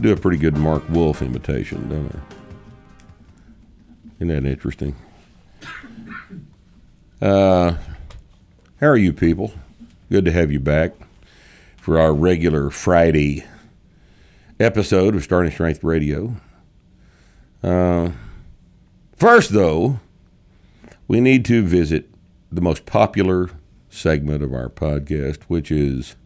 Do a pretty good Mark Wolf imitation, don't I? Isn't that interesting? Uh, how are you people? Good to have you back for our regular Friday episode of Starting Strength Radio. Uh, first, though, we need to visit the most popular segment of our podcast, which is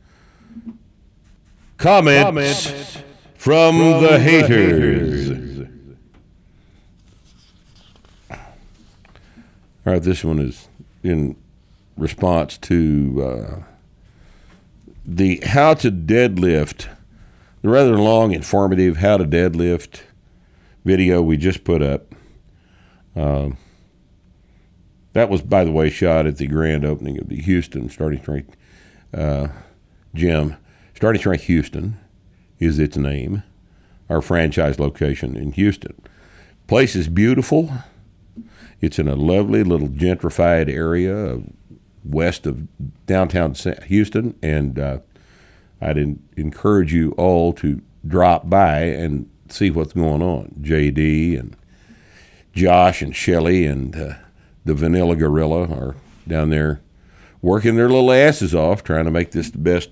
comments, from, the, haters. All right, this one is in response to uh, the how to deadlift, the rather long, informative how to deadlift video we just put up. Um, that was, by the way, shot at the grand opening of the Houston Starting Strength uh, gym. Starting Strength Houston is its name, our franchise location in Houston. Place is beautiful. It's in a lovely little gentrified area west of downtown Houston, and uh, I'd in, encourage you all to drop by and see what's going on. JD and Josh and Shelly and uh, the Vanilla Gorilla are down there working their little asses off trying to make this the best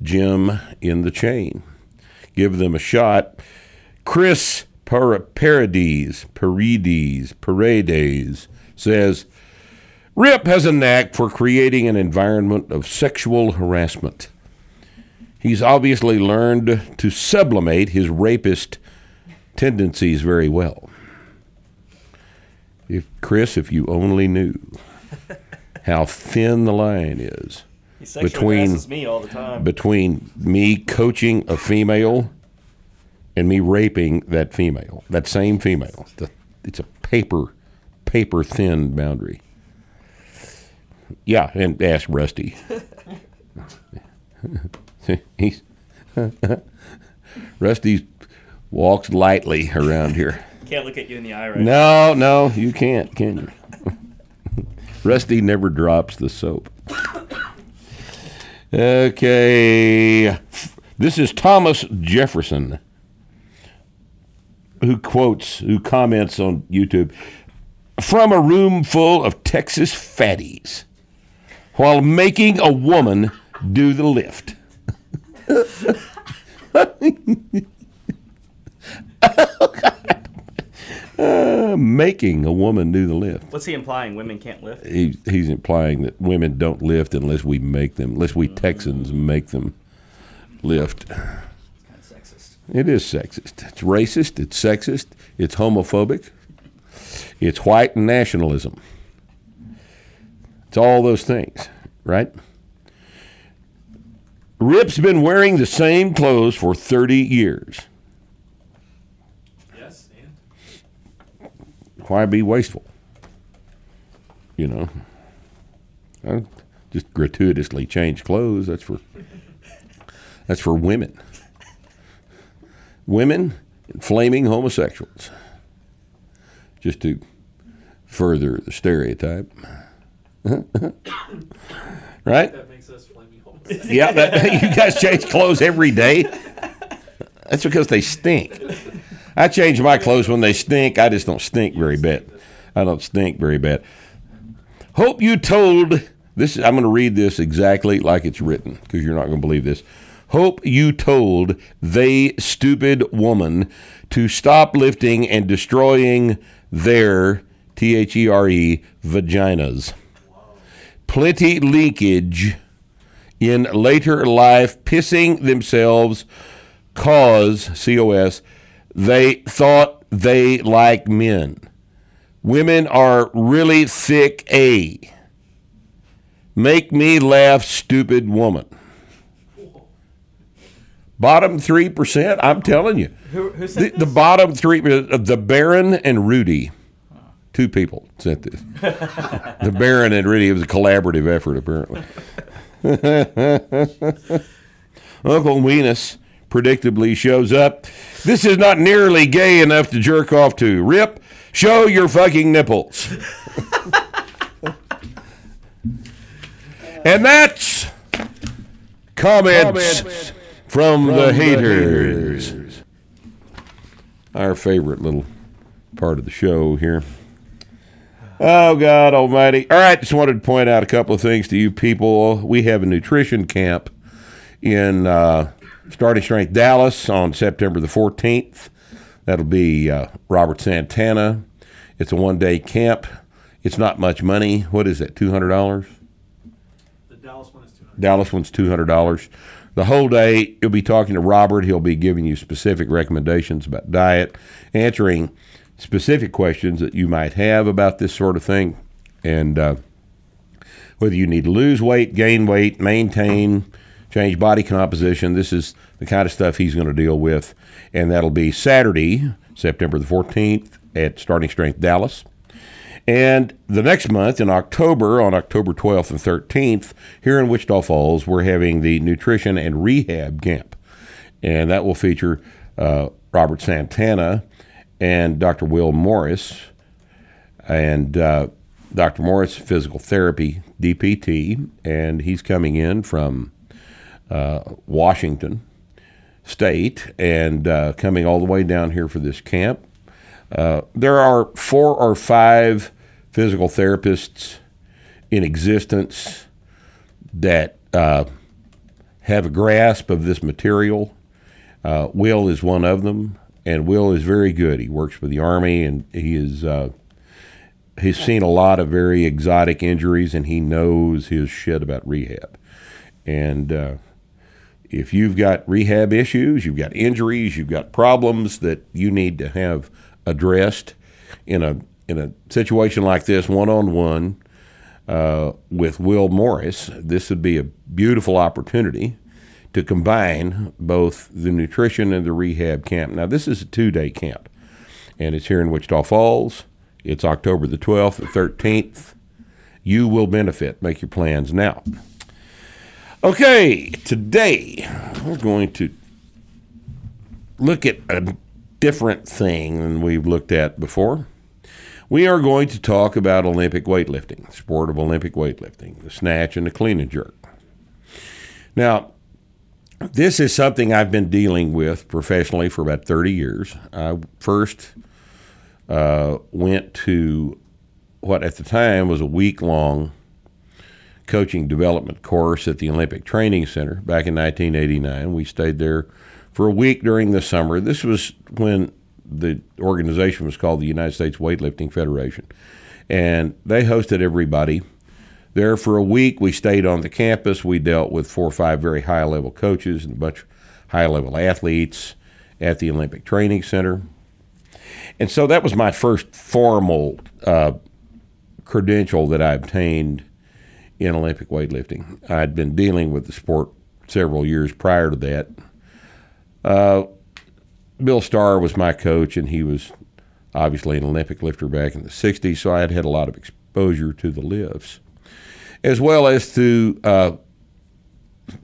gym in the chain. Give them a shot. Chris Paradis, Paredes, Paredes says, Rip has a knack for creating an environment of sexual harassment. He's obviously learned to sublimate his rapist tendencies very well. If Chris, if you only knew how thin the line is between me all the time. between me coaching a female and me raping that female, that same female. It's a paper, paper thin boundary. Yeah, and ask Rusty. He's Rusty walks lightly around here. Can't look at you in the eye right No, no, you can't, can you? Rusty never drops the soap. Okay. This is Thomas Jefferson who quotes, who comments on YouTube from a room full of Texas fatties while making a woman do the lift. oh, God. Uh, making a woman do the lift. What's he implying? Women can't lift? He, he's implying that women don't lift unless we make them, unless we Texans make them lift. It's Kind of sexist. It is sexist. It's racist. It's sexist. It's homophobic. It's white nationalism. It's all those things, right? Rip's been wearing the same clothes for 30 years. Yes, and? Why be wasteful? You know, I just gratuitously change clothes. That's for that's for women. Women and flaming homosexuals. Just to further the stereotype. right? That makes us flaming homosexuals. Yeah, that, you guys change clothes every day. That's because they stink. I change my clothes when they stink. I just don't stink very bad. I don't stink very bad. Hope you told this. I'm going to read this exactly like it's written because you're not going to believe this. Hope you told they stupid woman to stop lifting and destroying their T H E R E vaginas. Plenty leakage in later life, pissing themselves, cause cos they thought they like men. Women are really thick. A. Make me laugh, stupid woman. Bottom three percent. I'm telling you, Who, who the, the bottom three. uh, The Baron and Rudy, two people sent this. the Baron and Rudy. It was a collaborative effort, apparently. Uncle Weenus predictably shows up. This is not nearly gay enough to jerk off to. Rip, show your fucking nipples. and that's comments, from, the, haters. Our favorite little part of the show here. Oh, God Almighty. All right, just wanted to point out a couple of things to you people. We have a nutrition camp in uh, Starting Strength Dallas on September the 14th. That'll be uh, Robert Santana. It's a one day camp. It's not much money. What is it, $200? The Dallas one is 200. Dallas one's two hundred dollars. The whole day you'll be talking to Robert. He'll be giving you specific recommendations about diet, answering specific questions that you might have about this sort of thing, and uh, whether you need to lose weight, gain weight, maintain, change body composition. This is the kind of stuff he's going to deal with, and that'll be Saturday, September the fourteenth at Starting Strength Dallas. And the next month, in October, on October 12th and 13th, here in Wichita Falls, we're having the Nutrition and Rehab Camp. And that will feature uh, Robert Santana and Dr. Will Morris. And uh, Dr. Morris, physical therapy, DPT, and he's coming in from Washington State and uh, coming all the way down here for this camp. Uh, there are four or five physical therapists in existence that uh, have a grasp of this material. Uh, Will is one of them, and Will is very good. He works for the Army, and he is uh, he's seen a lot of very exotic injuries, and he knows his shit about rehab. And uh, if you've got rehab issues, you've got injuries, you've got problems that you need to have addressed in a in a situation like this, one on one, with Will Morris, this would be a beautiful opportunity to combine both the nutrition and the rehab camp. Now, this is a two day camp, and it's here in Wichita Falls. It's October the 12th and 13th. You will benefit. Make your plans now. Okay, today we're going to look at a different thing than we've looked at before. We are going to talk about Olympic weightlifting, the sport of Olympic weightlifting, the snatch and the clean and jerk. Now, this is something I've been dealing with professionally for about 30 years. I first uh, went to what at the time was a week long coaching development course at the Olympic Training Center back in 1989. We stayed there for a week during the summer. This was when the organization was called the United States Weightlifting Federation, and they hosted everybody there for a week. We stayed on the campus. We dealt with four or five very high level coaches and a bunch of high level athletes at the Olympic Training Center. And so that was my first formal uh, credential that I obtained in Olympic weightlifting. I'd been dealing with the sport several years prior to that. Uh, Bill Starr was my coach, and he was obviously an Olympic lifter back in the 60s, so I had had a lot of exposure to the lifts, as well as to uh,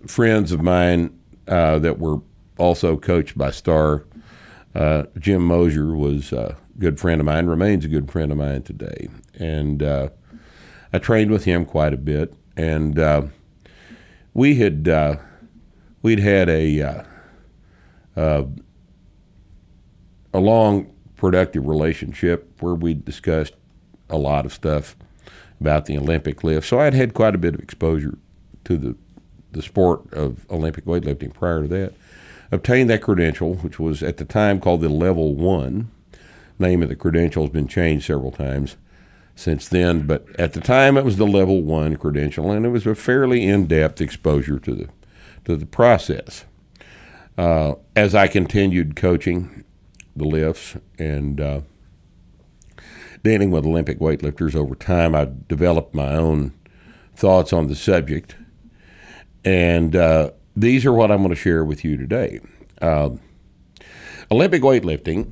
friends of mine uh, that were also coached by Starr. Uh, Jim Mosier was a good friend of mine, remains a good friend of mine today. And uh, I trained with him quite a bit. And uh, we had, uh, we'd had a, uh, uh, a long, productive relationship where we discussed a lot of stuff about the Olympic lift. So I'd had quite a bit of exposure to the, the sport of Olympic weightlifting prior to that. Obtained that credential, which was at the time called the Level 1. Name of the credential has been changed several times since then, but at the time it was the Level 1 credential, and it was a fairly in depth exposure to the, to the process. Uh, as I continued coaching the lifts and uh, dealing with Olympic weightlifters over time, I developed my own thoughts on the subject. And uh, these are what I'm going to share with you today. Uh, Olympic weightlifting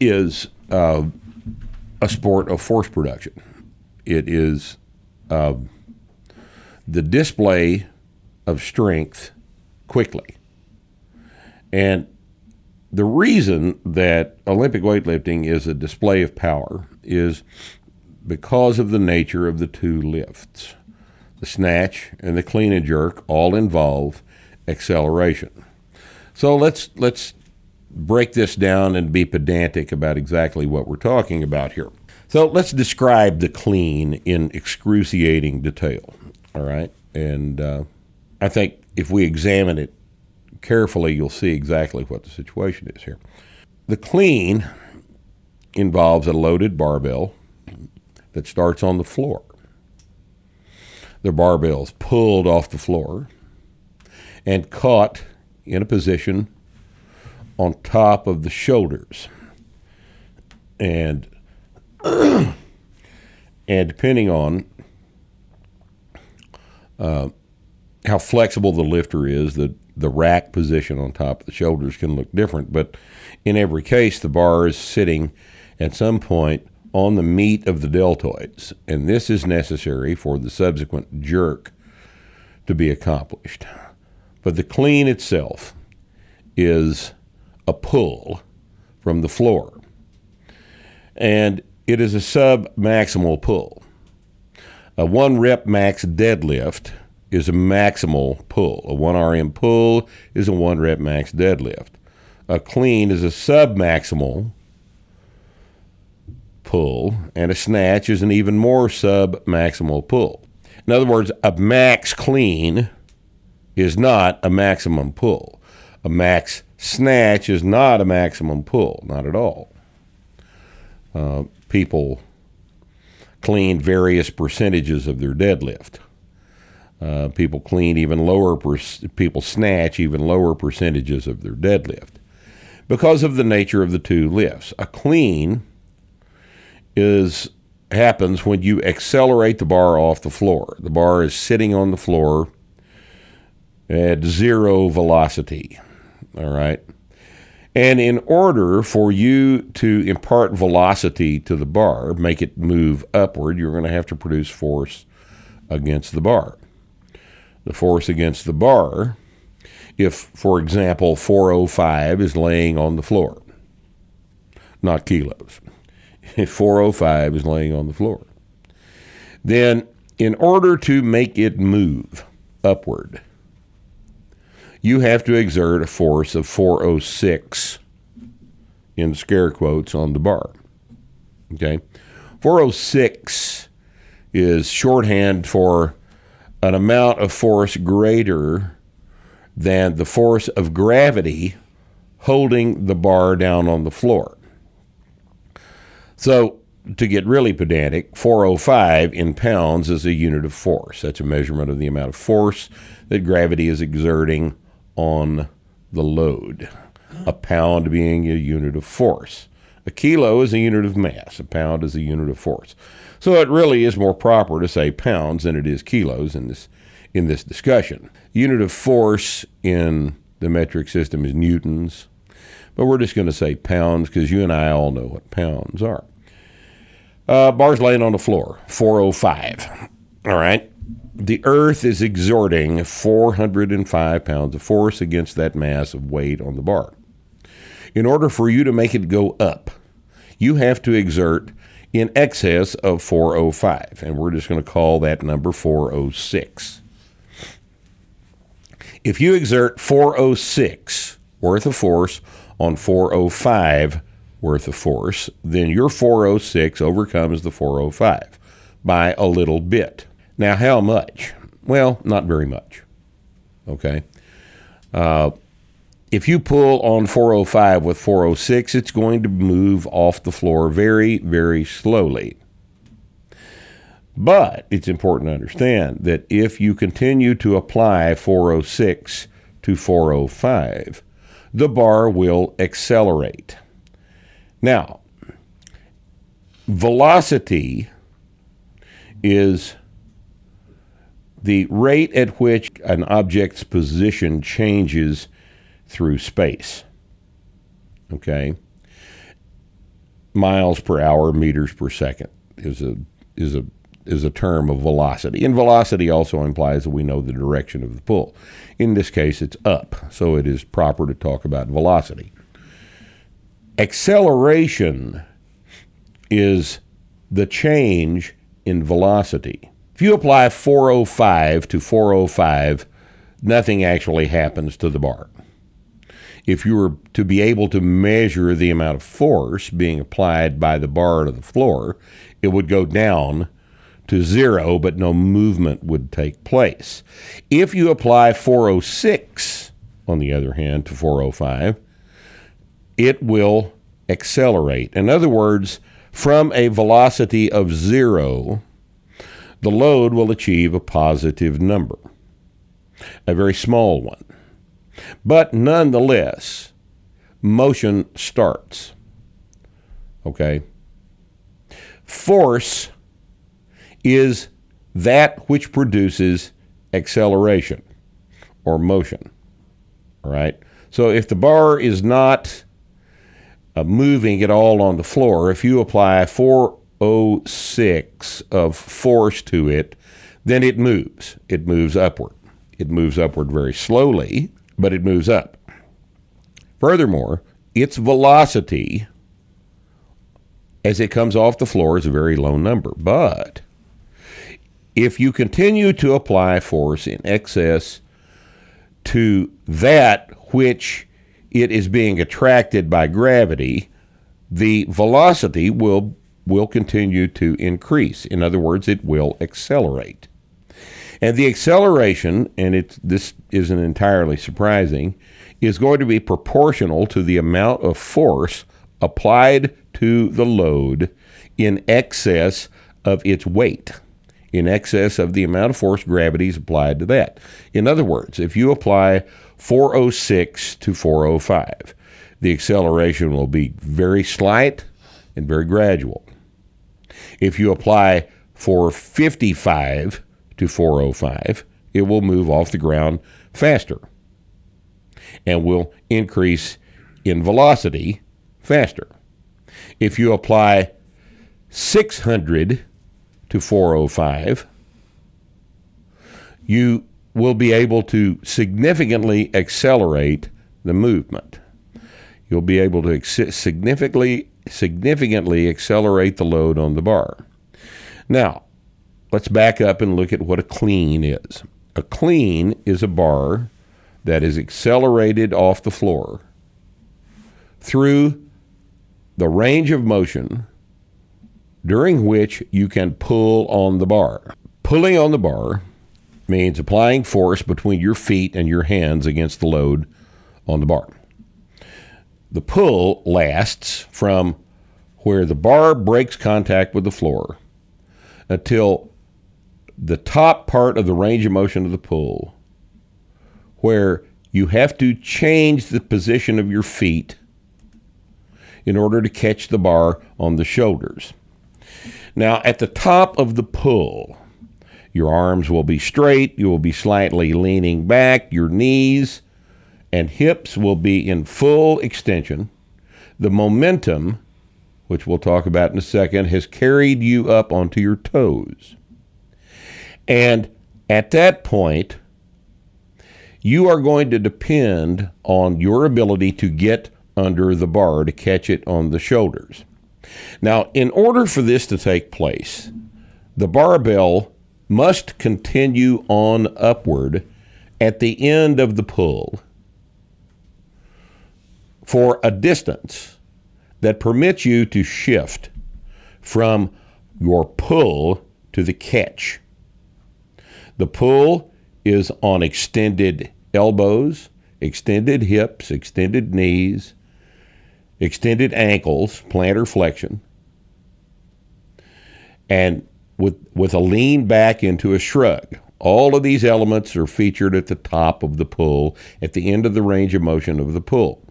is uh, a sport of force production. It is uh, the display of strength quickly. And the reason that Olympic weightlifting is a display of power is because of the nature of the two lifts. The snatch and the clean and jerk all involve acceleration. So let's let's break this down and be pedantic about exactly what we're talking about here. So let's describe the clean in excruciating detail. All right, and uh, I think if we examine it carefully, you'll see exactly what the situation is here. The clean involves a loaded barbell that starts on the floor. The barbell is pulled off the floor and caught in a position on top of the shoulders. And and depending on uh, how flexible the lifter is, the the rack position on top of the shoulders can look different. But in every case, the bar is sitting at some point on the meat of the deltoids, and this is necessary for the subsequent jerk to be accomplished. But the clean itself is a pull from the floor, and it is a sub maximal pull. A one rep max deadlift is a maximal pull. A 1 RM pull is a 1 rep max deadlift. A clean is a sub maximal pull, and a snatch is an even more sub maximal pull. In other words, a max clean is not a maximum pull. A max snatch is not a maximum pull, not at all. Uh, people clean various percentages of their deadlift. Uh, people clean even lower, per- people snatch even lower percentages of their deadlift because of the nature of the two lifts. A clean is happens when you accelerate the bar off the floor. The bar is sitting on the floor at zero velocity. All right. And in order for you to impart velocity to the bar, make it move upward, you're going to have to produce force against the bar the force against the bar if, for example, 405 is laying on the floor, not kilos. If 405 is laying on the floor, then in order to make it move upward, you have to exert a force of 406 in scare quotes on the bar. Okay? 406 is shorthand for an amount of force greater than the force of gravity holding the bar down on the floor. So, to get really pedantic, 405 in pounds is a unit of force. That's a measurement of the amount of force that gravity is exerting on the load. A pound being a unit of force. A kilo is a unit of mass. A pound is a unit of force. So it really is more proper to say pounds than it is kilos in this in this discussion. Unit of force in the metric system is newtons, but we're just going to say pounds because you and I all know what pounds are. Uh, bars laying on the floor, 405. All right. The Earth is exerting 405 pounds of force against that mass of weight on the bar. In order for you to make it go up, you have to exert in excess of 405, and we're just going to call that number 406. If you exert 406 worth of force on 405 worth of force, then your 406 overcomes the 405 by a little bit. Now, how much? Well, not very much. Okay. Uh, if you pull on 405 with 406, it's going to move off the floor very, very slowly. But it's important to understand that if you continue to apply 406 to 405, the bar will accelerate. Now, velocity is the rate at which an object's position changes through space. Okay? Miles per hour, meters per second is a is a is a term of velocity. And velocity also implies that we know the direction of the pull. In this case, it's up, so it is proper to talk about velocity. Acceleration is the change in velocity. If you apply 405 to 405, nothing actually happens to the bar. If you were to be able to measure the amount of force being applied by the bar to the floor, it would go down to zero, but no movement would take place. If you apply 406, on the other hand, to 405, it will accelerate. In other words, from a velocity of zero, the load will achieve a positive number, a very small one. But nonetheless, motion starts. Okay? Force is that which produces acceleration or motion. All right? So if the bar is not uh, moving at all on the floor, if you apply 406 of force to it, then it moves. It moves upward. It moves upward very slowly, but it moves up. Furthermore, its velocity as it comes off the floor is a very low number. But if you continue to apply force in excess to that which it is being attracted by gravity, the velocity will will continue to increase. In other words, it will accelerate. And the acceleration, and it's this isn't entirely surprising, is going to be proportional to the amount of force applied to the load in excess of its weight, in excess of the amount of force gravity is applied to that. In other words, if you apply 406 to 405. The acceleration will be very slight and very gradual. If you apply 455 to 405, it will move off the ground faster and will increase in velocity faster. If you apply 600 to 405, you will be able to significantly accelerate the movement. You'll be able to ex- significantly significantly accelerate the load on the bar. Now, let's back up and look at what a clean is. A clean is a bar that is accelerated off the floor through the range of motion during which you can pull on the bar. Pulling on the bar means applying force between your feet and your hands against the load on the bar. The pull lasts from where the bar breaks contact with the floor until the top part of the range of motion of the pull, where you have to change the position of your feet in order to catch the bar on the shoulders. Now, at the top of the pull, your arms will be straight. You will be slightly leaning back. Your knees and hips will be in full extension. The momentum, which we'll talk about in a second, has carried you up onto your toes. And at that point, you are going to depend on your ability to get under the bar to catch it on the shoulders. Now, in order for this to take place, the barbell must continue on upward at the end of the pull for a distance that permits you to shift from your pull to the catch. The pull is on extended elbows, extended hips, extended knees, extended ankles, plantar flexion, and with, with a lean back into a shrug. All of these elements are featured at the top of the pull, at the end of the range of motion of the pull.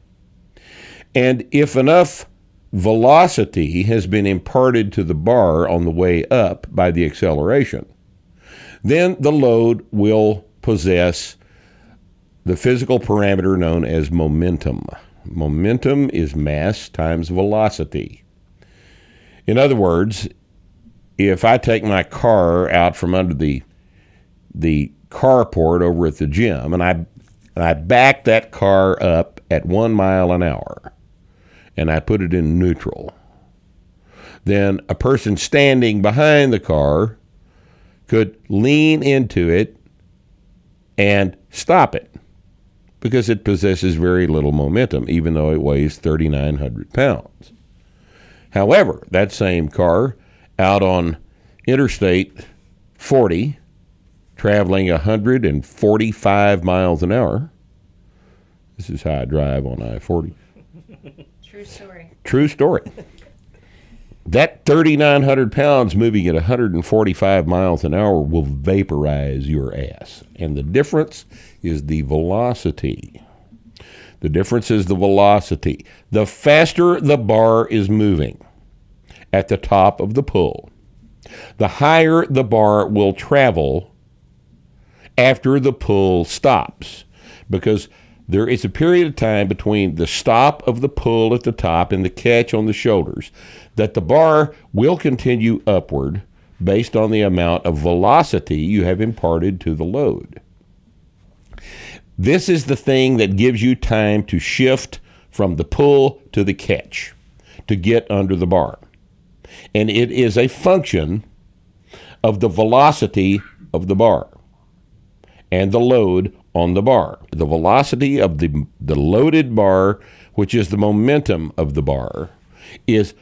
And if enough velocity has been imparted to the bar on the way up by the acceleration, then the load will possess the physical parameter known as momentum. Momentum is mass times velocity. In other words, if I take my car out from under the the carport over at the gym and I and I back that car up at one mile an hour and I put it in neutral, then a person standing behind the car could lean into it and stop it because it possesses very little momentum, even though it weighs 3,900 pounds. However, that same car out on Interstate 40, traveling 145 miles an hour, this is how I drive on I 40. True story. True story. That 3,900 pounds moving at 145 miles an hour will vaporize your ass. And the difference is the velocity. The difference is the velocity. The faster the bar is moving at the top of the pull, the higher the bar will travel after the pull stops. Because there is a period of time between the stop of the pull at the top and the catch on the shoulders that the bar will continue upward based on the amount of velocity you have imparted to the load. This is the thing that gives you time to shift from the pull to the catch to get under the bar. And it is a function of the velocity of the bar and the load on the bar. The velocity of the, the loaded bar, which is the momentum of the bar, is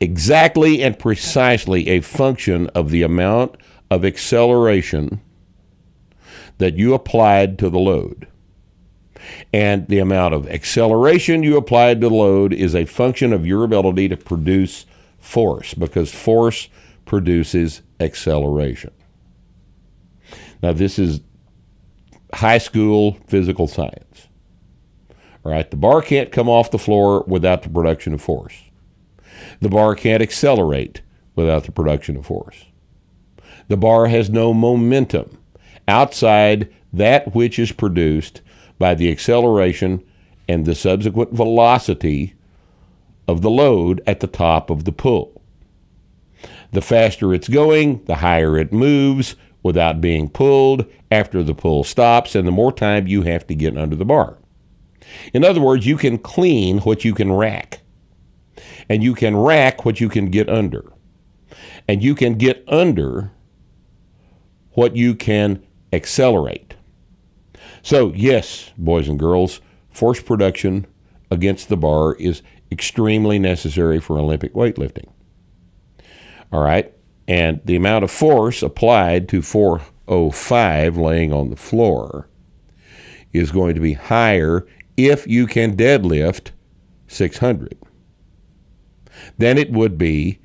exactly and precisely a function of the amount of acceleration that you applied to the load. And the amount of acceleration you applied to the load is a function of your ability to produce force because force produces acceleration. Now, this is high school physical science. All right, the bar can't come off the floor without the production of force. The bar can't accelerate without the production of force. The bar has no momentum outside that which is produced by the acceleration and the subsequent velocity of the load at the top of the pull. The faster it's going, the higher it moves without being pulled after the pull stops, and the more time you have to get under the bar. In other words, you can clean what you can rack, and you can rack what you can get under, and you can get under what you can accelerate. So, yes, boys and girls, force production against the bar is extremely necessary for Olympic weightlifting. All right. And the amount of force applied to 405 laying on the floor is going to be higher if you can deadlift 600 than it would be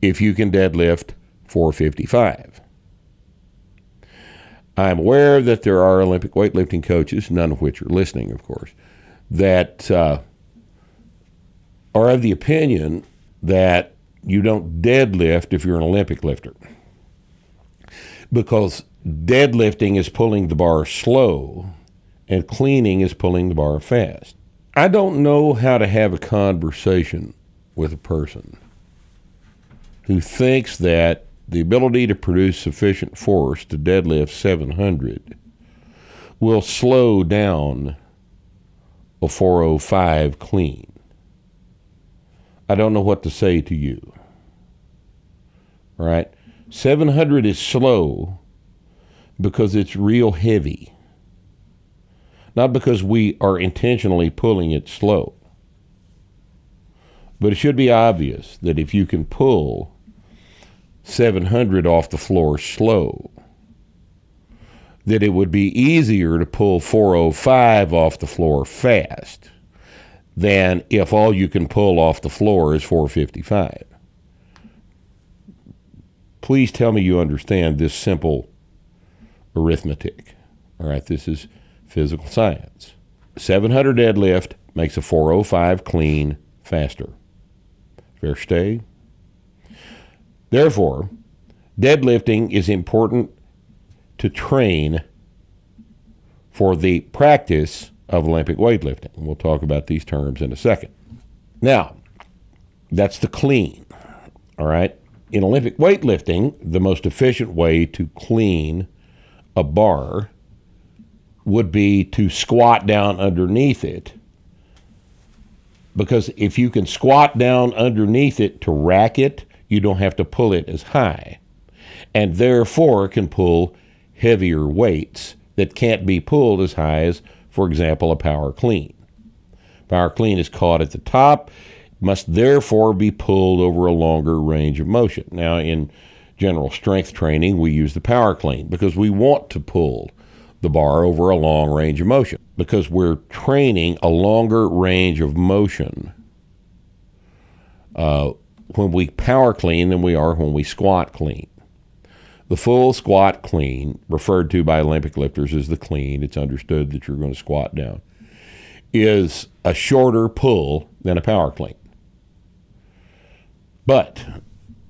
if you can deadlift 455. I'm aware that there are Olympic weightlifting coaches, none of which are listening, of course, that uh, are of the opinion that you don't deadlift if you're an Olympic lifter. Because deadlifting is pulling the bar slow and cleaning is pulling the bar fast. I don't know how to have a conversation with a person who thinks that the ability to produce sufficient force to deadlift 700 will slow down a 405 clean. I don't know what to say to you. All right? 700 is slow because it's real heavy, not because we are intentionally pulling it slow. But it should be obvious that if you can pull 700 off the floor slow, that it would be easier to pull 405 off the floor fast than if all you can pull off the floor is 455. Please tell me you understand this simple arithmetic. All right, this is physical science. 700 deadlift makes a 405 clean faster. Stay? Therefore, deadlifting is important to train for the practice of Olympic weightlifting. We'll talk about these terms in a second. Now, that's the clean. All right. In Olympic weightlifting, the most efficient way to clean a bar would be to squat down underneath it. Because if you can squat down underneath it to rack it, you don't have to pull it as high. And therefore can pull heavier weights that can't be pulled as high as, for example, a power clean. Power clean is caught at the top, must therefore be pulled over a longer range of motion. Now, in general strength training, we use the power clean because we want to pull the bar over a long range of motion because we're training a longer range of motion uh, when we power clean than we are when we squat clean. The full squat clean, referred to by Olympic lifters as the clean, it's understood that you're going to squat down, is a shorter pull than a power clean. But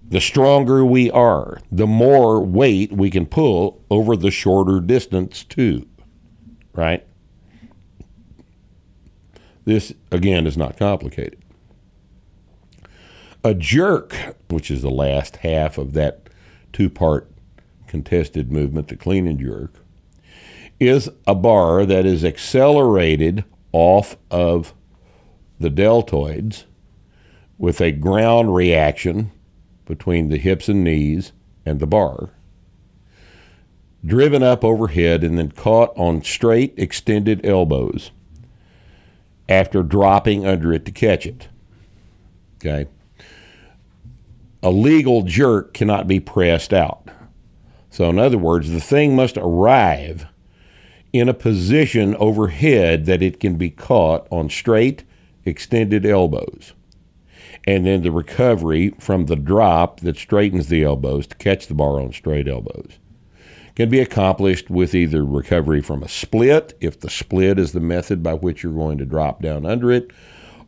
the stronger we are, the more weight we can pull over the shorter distance, too. Right? This, again, is not complicated. A jerk, which is the last half of that two part contested movement, the clean and jerk, is a bar that is accelerated off of the deltoids with a ground reaction between the hips and knees and the bar, driven up overhead and then caught on straight extended elbows after dropping under it to catch it. Okay. A legal jerk cannot be pressed out. So, in other words, the thing must arrive in a position overhead that it can be caught on straight, extended elbows. And then the recovery from the drop that straightens the elbows to catch the bar on straight elbows can be accomplished with either recovery from a split, if the split is the method by which you're going to drop down under it,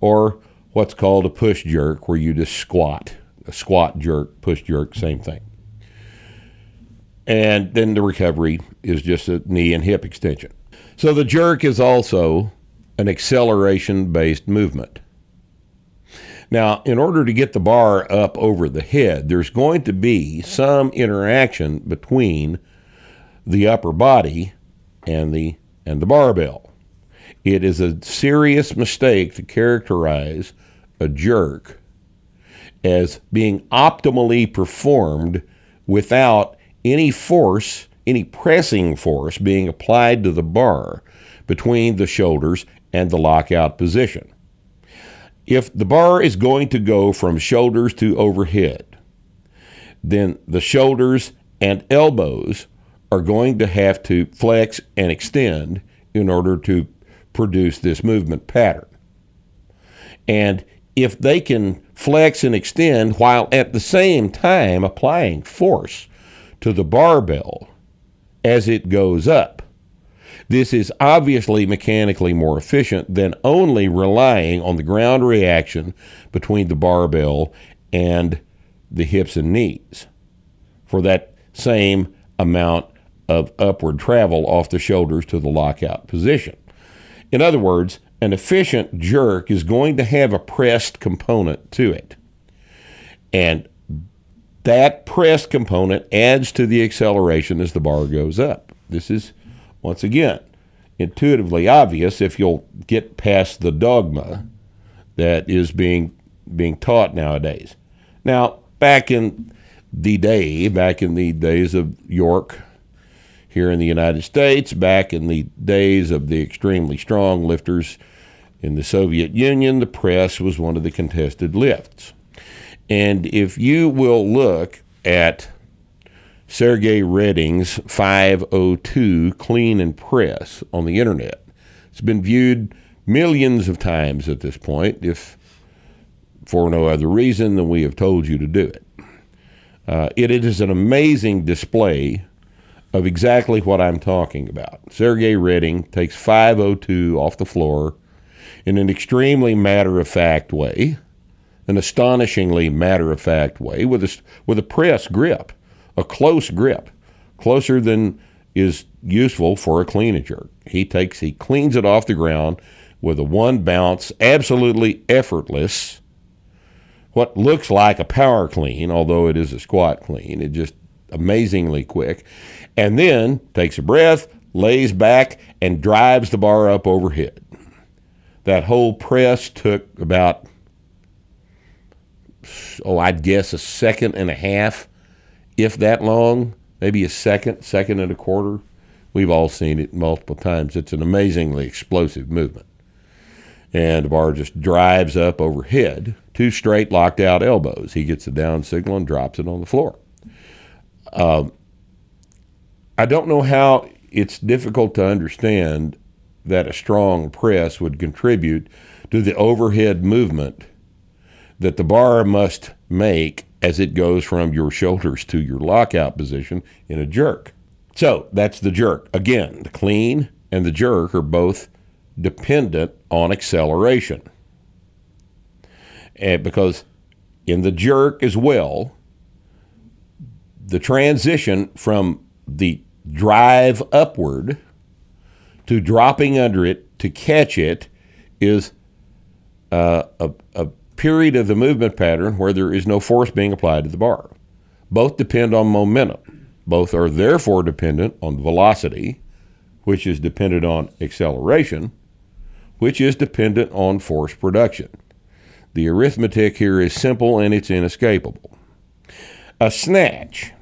or what's called a push jerk, where you just squat. A squat jerk, push jerk, same thing. And then the recovery is just a knee and hip extension. So the jerk is also an acceleration based movement. Now, in order to get the bar up over the head, there's going to be some interaction between the upper body and the and the barbell. It is a serious mistake to characterize a jerk as being optimally performed without any force, any pressing force being applied to the bar between the shoulders and the lockout position. If the bar is going to go from shoulders to overhead, then the shoulders and elbows are going to have to flex and extend in order to produce this movement pattern. And if they can flex and extend while at the same time applying force to the barbell as it goes up, this is obviously mechanically more efficient than only relying on the ground reaction between the barbell and the hips and knees for that same amount of upward travel off the shoulders to the lockout position. In other words, an efficient jerk is going to have a pressed component to it. And that press component adds to the acceleration as the bar goes up. This is, once again, intuitively obvious if you'll get past the dogma that is being being taught nowadays. Now, back in the day, back in the days of York here in the United States, back in the days of the extremely strong lifters in the Soviet Union, the press was one of the contested lifts. And if you will look at Sergey Reding's 502 Clean and Press on the internet, it's been viewed millions of times at this point, if for no other reason than we have told you to do it. Uh, it is an amazing display of exactly what I'm talking about. Sergey Reding takes 502 off the floor in an extremely matter of fact way, an astonishingly matter of fact way, with a, with a press grip, a close grip, closer than is useful for a clean and jerk. He takes he cleans it off the ground with a one bounce, absolutely effortless. What looks like a power clean, although it is a squat clean, it just amazingly quick. And then takes a breath, lays back, and drives the bar up overhead. That whole press took about oh, I'd guess a second and a half, if that long, maybe a second, second and a quarter. We've all seen it multiple times. It's an amazingly explosive movement. And the bar just drives up overhead, two straight locked out elbows. He gets the down signal and drops it on the floor. Um, I don't know how it's difficult to understand that a strong press would contribute to the overhead movement that the bar must make as it goes from your shoulders to your lockout position in a jerk. So that's the jerk. Again, the clean and the jerk are both dependent on acceleration. And because in the jerk as well, the transition from the drive upward to dropping under it to catch it is uh, a, a period of the movement pattern where there is no force being applied to the bar. Both depend on momentum. Both are therefore dependent on velocity, which is dependent on acceleration, which is dependent on force production. The arithmetic here is simple and it's inescapable. A snatch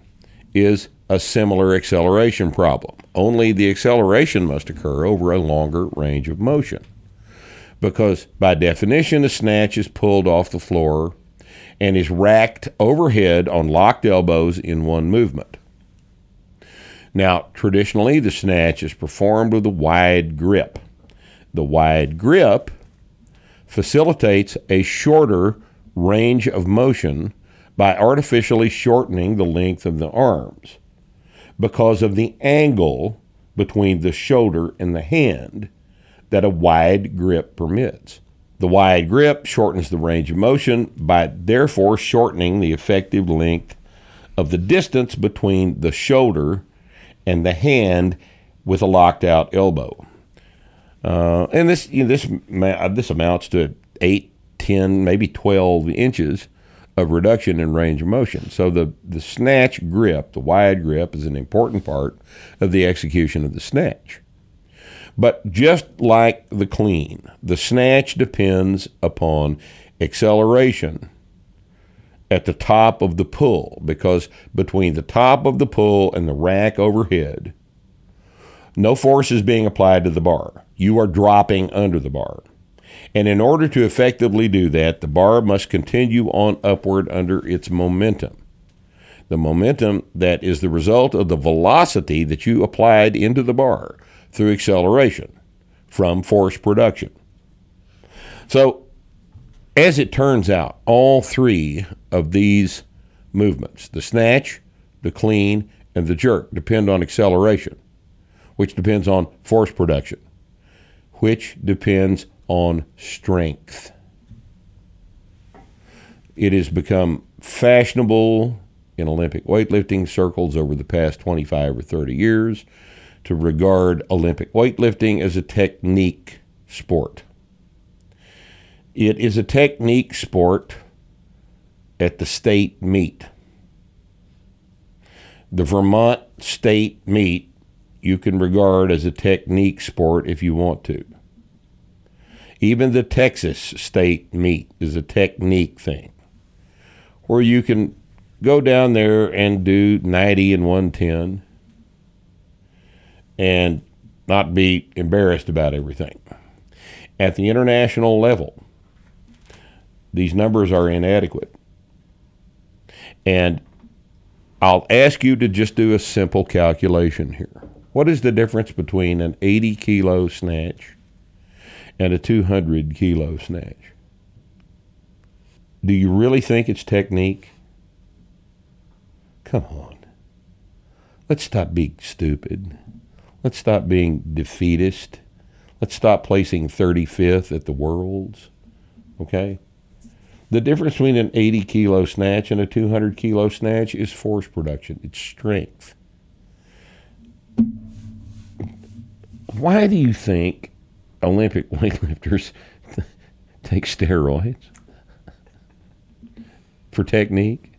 is a similar acceleration problem, only the acceleration must occur over a longer range of motion because by definition, a snatch is pulled off the floor and is racked overhead on locked elbows in one movement. Now, traditionally, the snatch is performed with a wide grip. The wide grip facilitates a shorter range of motion by artificially shortening the length of the arms because of the angle between the shoulder and the hand that a wide grip permits. The wide grip shortens the range of motion by therefore shortening the effective length of the distance between the shoulder and the hand with a locked out elbow. Uh, and this you know, this this amounts to 8, 10, maybe 12 inches of reduction in range of motion. So the, the snatch grip, the wide grip, is an important part of the execution of the snatch. But just like the clean, the snatch depends upon acceleration at the top of the pull because between the top of the pull and the rack overhead, no force is being applied to the bar. You are dropping under the bar. And in order to effectively do that, the bar must continue on upward under its momentum. The momentum that is the result of the velocity that you applied into the bar through acceleration from force production. So, as it turns out, all three of these movements the snatch, the clean, and the jerk depend on acceleration, which depends on force production, which depends on strength. It has become fashionable in Olympic weightlifting circles over the past 25 or 30 years to regard Olympic weightlifting as a technique sport. It is a technique sport at the state meet. The Vermont state meet you can regard as a technique sport if you want to. Even the Texas state meet is a technique thing where you can go down there and do 90 and 110 and not be embarrassed about everything. At the international level, these numbers are inadequate. And I'll ask you to just do a simple calculation here. What is the difference between an 80 kilo snatch and a 200 kilo snatch? Do you really think it's technique? Come on. Let's stop being stupid. Let's stop being defeatist. Let's stop placing 35th at the Worlds. Okay? The difference between an 80 kilo snatch and a 200 kilo snatch is force production, it's strength. Why do you think Olympic weightlifters take steroids? For technique?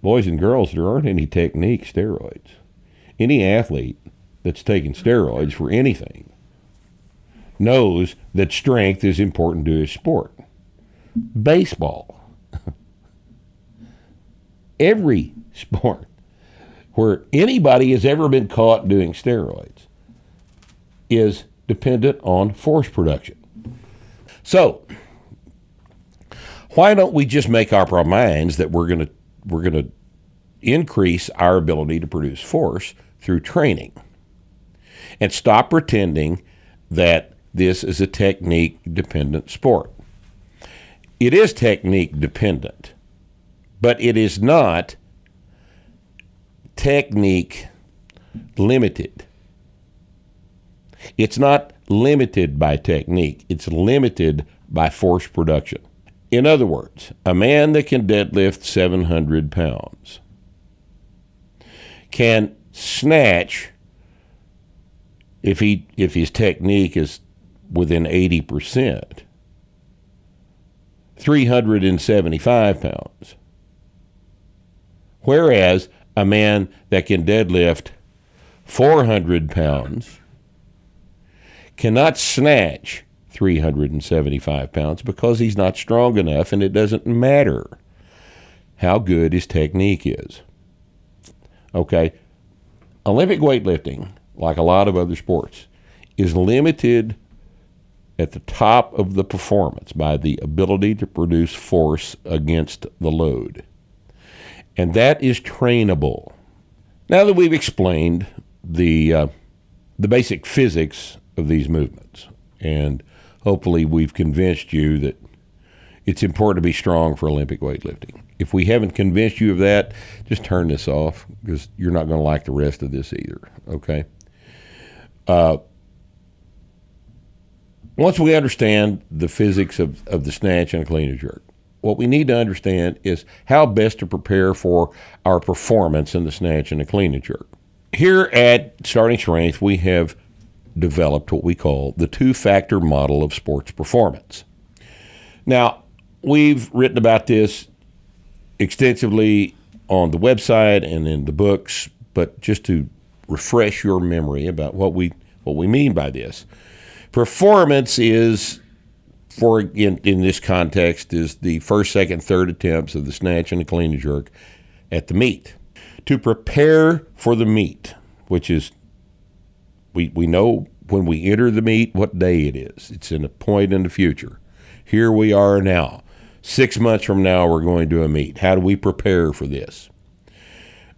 Boys and girls, there aren't any technique steroids. Any athlete that's taking steroids for anything knows that strength is important to his sport. Baseball. Every sport where anybody has ever been caught doing steroids is dependent on force production. So, why don't we just make up our minds that we're going to we're going to increase our ability to produce force through training and stop pretending that this is a technique dependent sport. It is technique dependent, but it is not technique limited. It's not limited by technique, it's limited by force production. In other words, a man that can deadlift 700 pounds can snatch if he if his technique is within 80%, 375 pounds. Whereas a man that can deadlift 400 pounds cannot snatch 375 pounds because he's not strong enough and it doesn't matter how good his technique is. Okay, Olympic weightlifting, like a lot of other sports, is limited at the top of the performance by the ability to produce force against the load. And that is trainable. Now that we've explained the, uh, the basic physics of these movements, and hopefully we've convinced you that it's important to be strong for Olympic weightlifting. If we haven't convinced you of that, just turn this off because you're not going to like the rest of this either. Okay. Uh, once we understand the physics of, of the snatch and a clean and jerk, what we need to understand is how best to prepare for our performance in the snatch and the clean and jerk. Here at Starting Strength, we have developed what we call the two factor model of sports performance. Now, we've written about this extensively on the website and in the books, but just to refresh your memory about what we what we mean by this. Performance is for in, in this context is the first, second, third attempts of the snatch and the clean and jerk at the meet. To prepare for the meet, which is we we know when we enter the meet what day it is. It's in a point in the future. Here we are now. Six months from now, we're going to a meet. How do we prepare for this?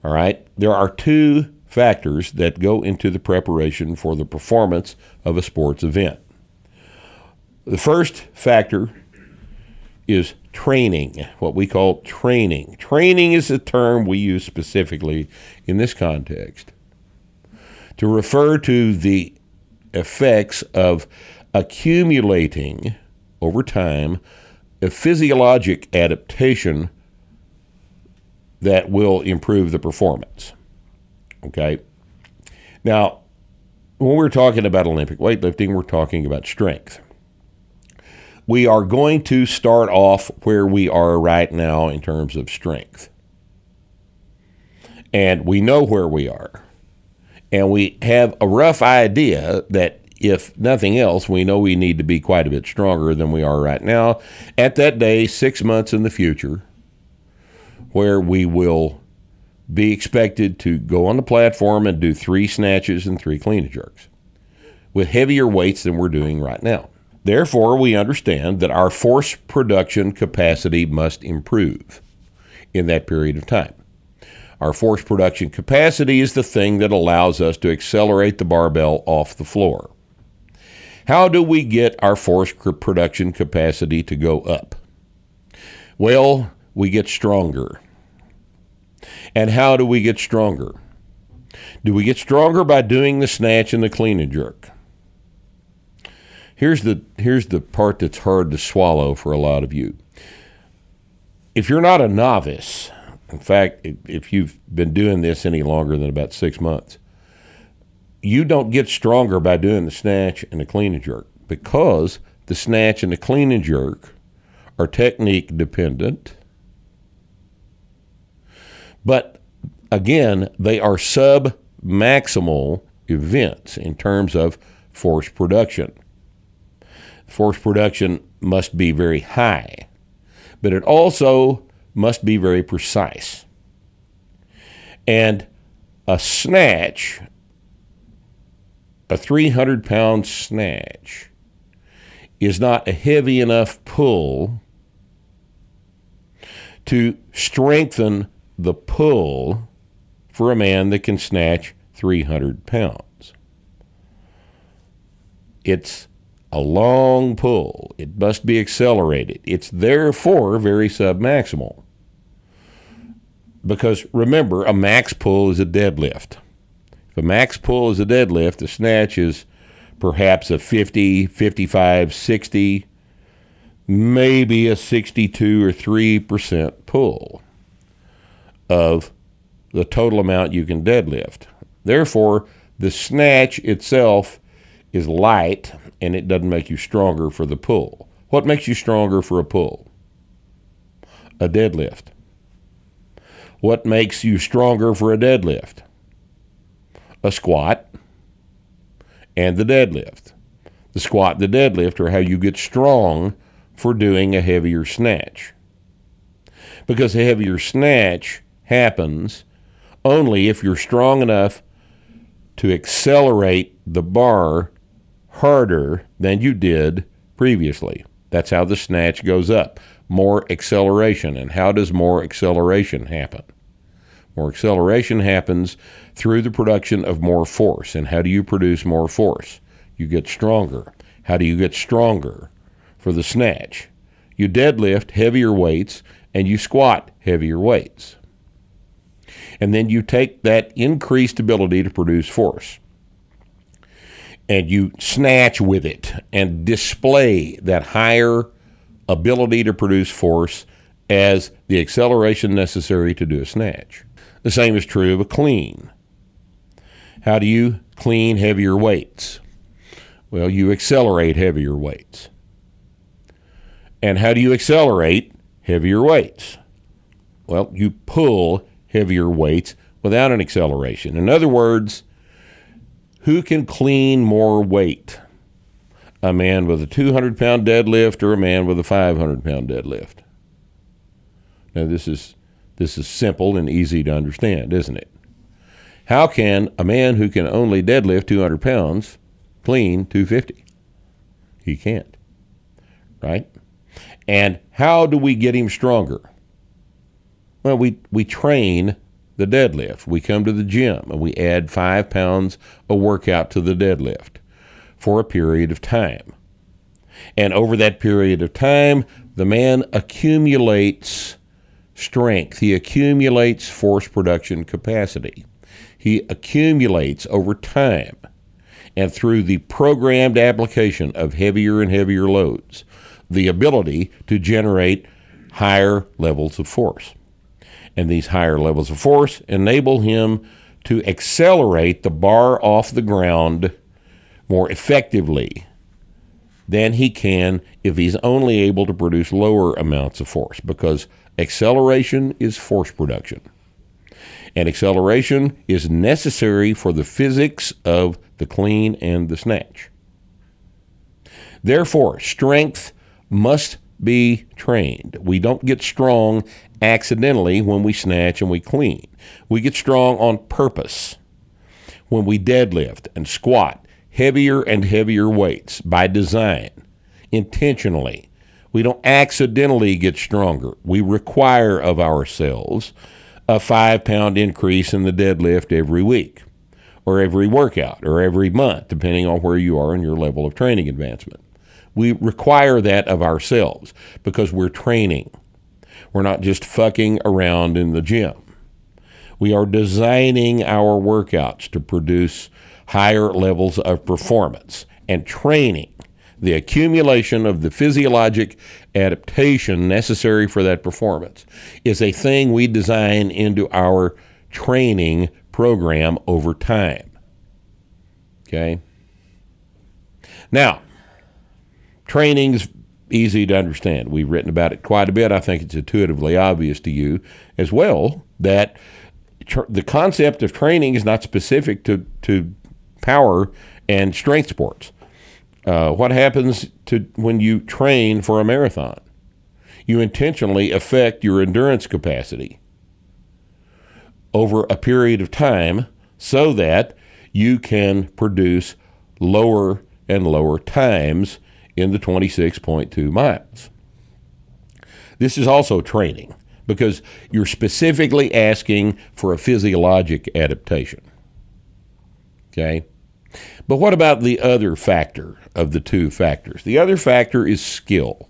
All right. There are two factors that go into the preparation for the performance of a sports event. The first factor is training, what we call training. Training is a term we use specifically in this context to refer to the effects of accumulating over time a physiologic adaptation that will improve the performance. Okay? Now, when we're talking about Olympic weightlifting, we're talking about strength. We are going to start off where we are right now in terms of strength. And we know where we are. And we have a rough idea that if nothing else, we know we need to be quite a bit stronger than we are right now at that day, six months in the future, where we will be expected to go on the platform and do three snatches and three clean and jerks with heavier weights than we're doing right now. Therefore, we understand that our force production capacity must improve in that period of time. Our force production capacity is the thing that allows us to accelerate the barbell off the floor. How do we get our force production capacity to go up? Well, we get stronger. And how do we get stronger? Do we get stronger by doing the snatch and the clean and jerk? Here's the here's the part that's hard to swallow for a lot of you. If you're not a novice, in fact, if you've been doing this any longer than about six months, you don't get stronger by doing the snatch and the clean and jerk because the snatch and the clean and jerk are technique dependent. But again, they are sub maximal events in terms of force production. Force production must be very high, but it also must be very precise. And a snatch, a 300 pound snatch, is not a heavy enough pull to strengthen the pull for a man that can snatch 300 pounds. It's a long pull. It must be accelerated. It's therefore very submaximal. Because remember, a max pull is a deadlift. A max pull is a deadlift, the snatch is perhaps a 50, 55, 60, maybe a 62 or 3% pull of the total amount you can deadlift. Therefore, the snatch itself is light and it doesn't make you stronger for the pull. What makes you stronger for a pull? A deadlift. What makes you stronger for a deadlift? A squat and the deadlift. The squat the deadlift are how you get strong for doing a heavier snatch. Because a heavier snatch happens only if you're strong enough to accelerate the bar harder than you did previously. That's how the snatch goes up. More acceleration. And how does more acceleration happen? More acceleration happens through the production of more force. And how do you produce more force? You get stronger. How do you get stronger for the snatch? You deadlift heavier weights and you squat heavier weights. And then you take that increased ability to produce force and you snatch with it and display that higher ability to produce force as the acceleration necessary to do a snatch. The same is true of a clean. How do you clean heavier weights? Well, you accelerate heavier weights. And how do you accelerate heavier weights? Well, you pull heavier weights without an acceleration. In other words, who can clean more weight? A man with a 200 pound deadlift or a man with a 500 pound deadlift? Now, this is, this is simple and easy to understand, isn't it? How can a man who can only deadlift 200 pounds clean 250? He can't. Right? And how do we get him stronger? Well, we, we train the deadlift. We come to the gym and we add five pounds a workout to the deadlift for a period of time. And over that period of time, the man accumulates strength, he accumulates force production capacity, he accumulates over time. And through the programmed application of heavier and heavier loads, the ability to generate higher levels of force and these higher levels of force enable him to accelerate the bar off the ground more effectively than he can if he's only able to produce lower amounts of force because acceleration is force production. And acceleration is necessary for the physics of the clean and the snatch. Therefore, strength must be trained. We don't get strong accidentally when we snatch and we clean. We get strong on purpose when we deadlift and squat heavier and heavier weights by design, intentionally. We don't accidentally get stronger. We require of ourselves a five pound increase in the deadlift every week, or every workout, or every month, depending on where you are in your level of training advancement. We require that of ourselves because we're training. We're not just fucking around in the gym. We are designing our workouts to produce higher levels of performance and training. The accumulation of the physiologic adaptation necessary for that performance is a thing we design into our training program over time. Okay. Now, training's easy to understand. We've written about it quite a bit. I think it's intuitively obvious to you as well that tr- the concept of training is not specific to, to power and strength sports. Uh, what happens to when you train for a marathon? You intentionally affect your endurance capacity over a period of time so that you can produce lower and lower times in the 26.2 miles. This is also training because you're specifically asking for a physiologic adaptation. Okay? But what about the other factor of the two factors? The other factor is skill.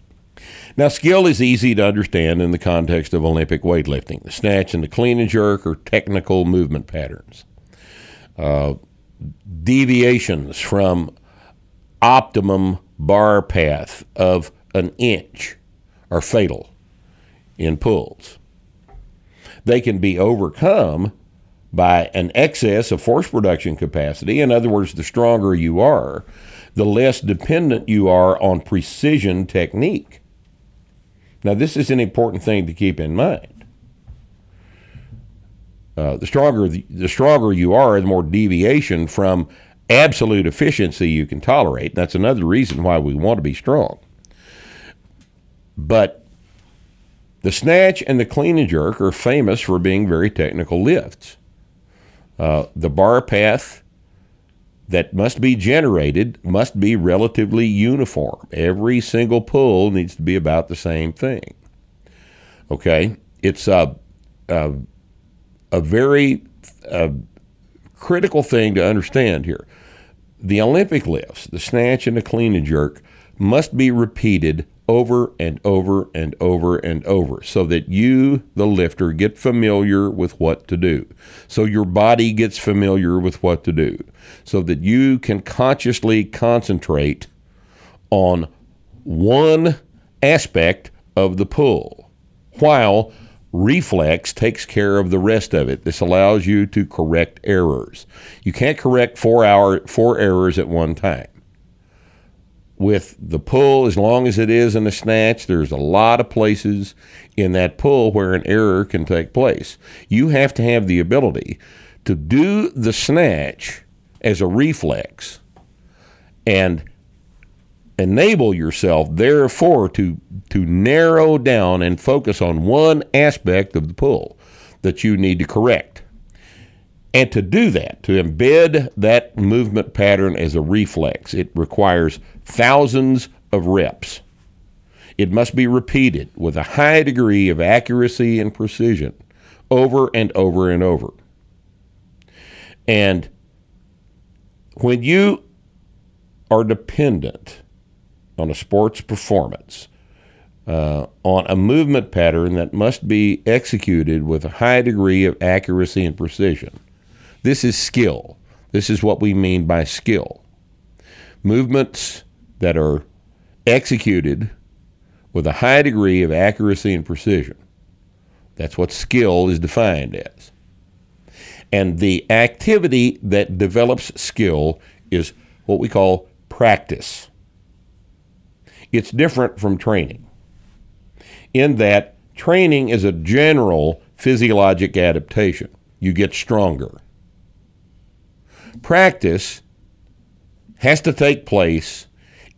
Now, skill is easy to understand in the context of Olympic weightlifting. The snatch and the clean and jerk are technical movement patterns. Uh, deviations from optimum bar path of an inch are fatal in pulls. They can be overcome by an excess of force production capacity. In other words, the stronger you are, the less dependent you are on precision technique. Now, this is an important thing to keep in mind. Uh, the stronger the, the stronger you are, the more deviation from absolute efficiency you can tolerate. That's another reason why we want to be strong. But the snatch and the clean and jerk are famous for being very technical lifts. Uh, the bar path that must be generated must be relatively uniform. Every single pull needs to be about the same thing. Okay, it's a a, a very uh, critical thing to understand here. The Olympic lifts, the snatch and the clean and jerk, must be repeated over and over and over and over so that you, the lifter, get familiar with what to do. So your body gets familiar with what to do. So that you can consciously concentrate on one aspect of the pull while reflex takes care of the rest of it. This allows you to correct errors. You can't correct four hour four errors at one time with the pull, as long as it is in the snatch, there's a lot of places in that pull where an error can take place. You have to have the ability to do the snatch as a reflex and enable yourself, therefore, to, to narrow down and focus on one aspect of the pull that you need to correct. And to do that, to embed that movement pattern as a reflex, it requires thousands of reps. It must be repeated with a high degree of accuracy and precision over and over and over. And when you are dependent on a sports performance, uh, on a movement pattern that must be executed with a high degree of accuracy and precision, this is skill. This is what we mean by skill. Movements that are executed with a high degree of accuracy and precision. That's what skill is defined as. And the activity that develops skill is what we call practice. It's different from training in that training is a general physiologic adaptation. You get stronger. Practice has to take place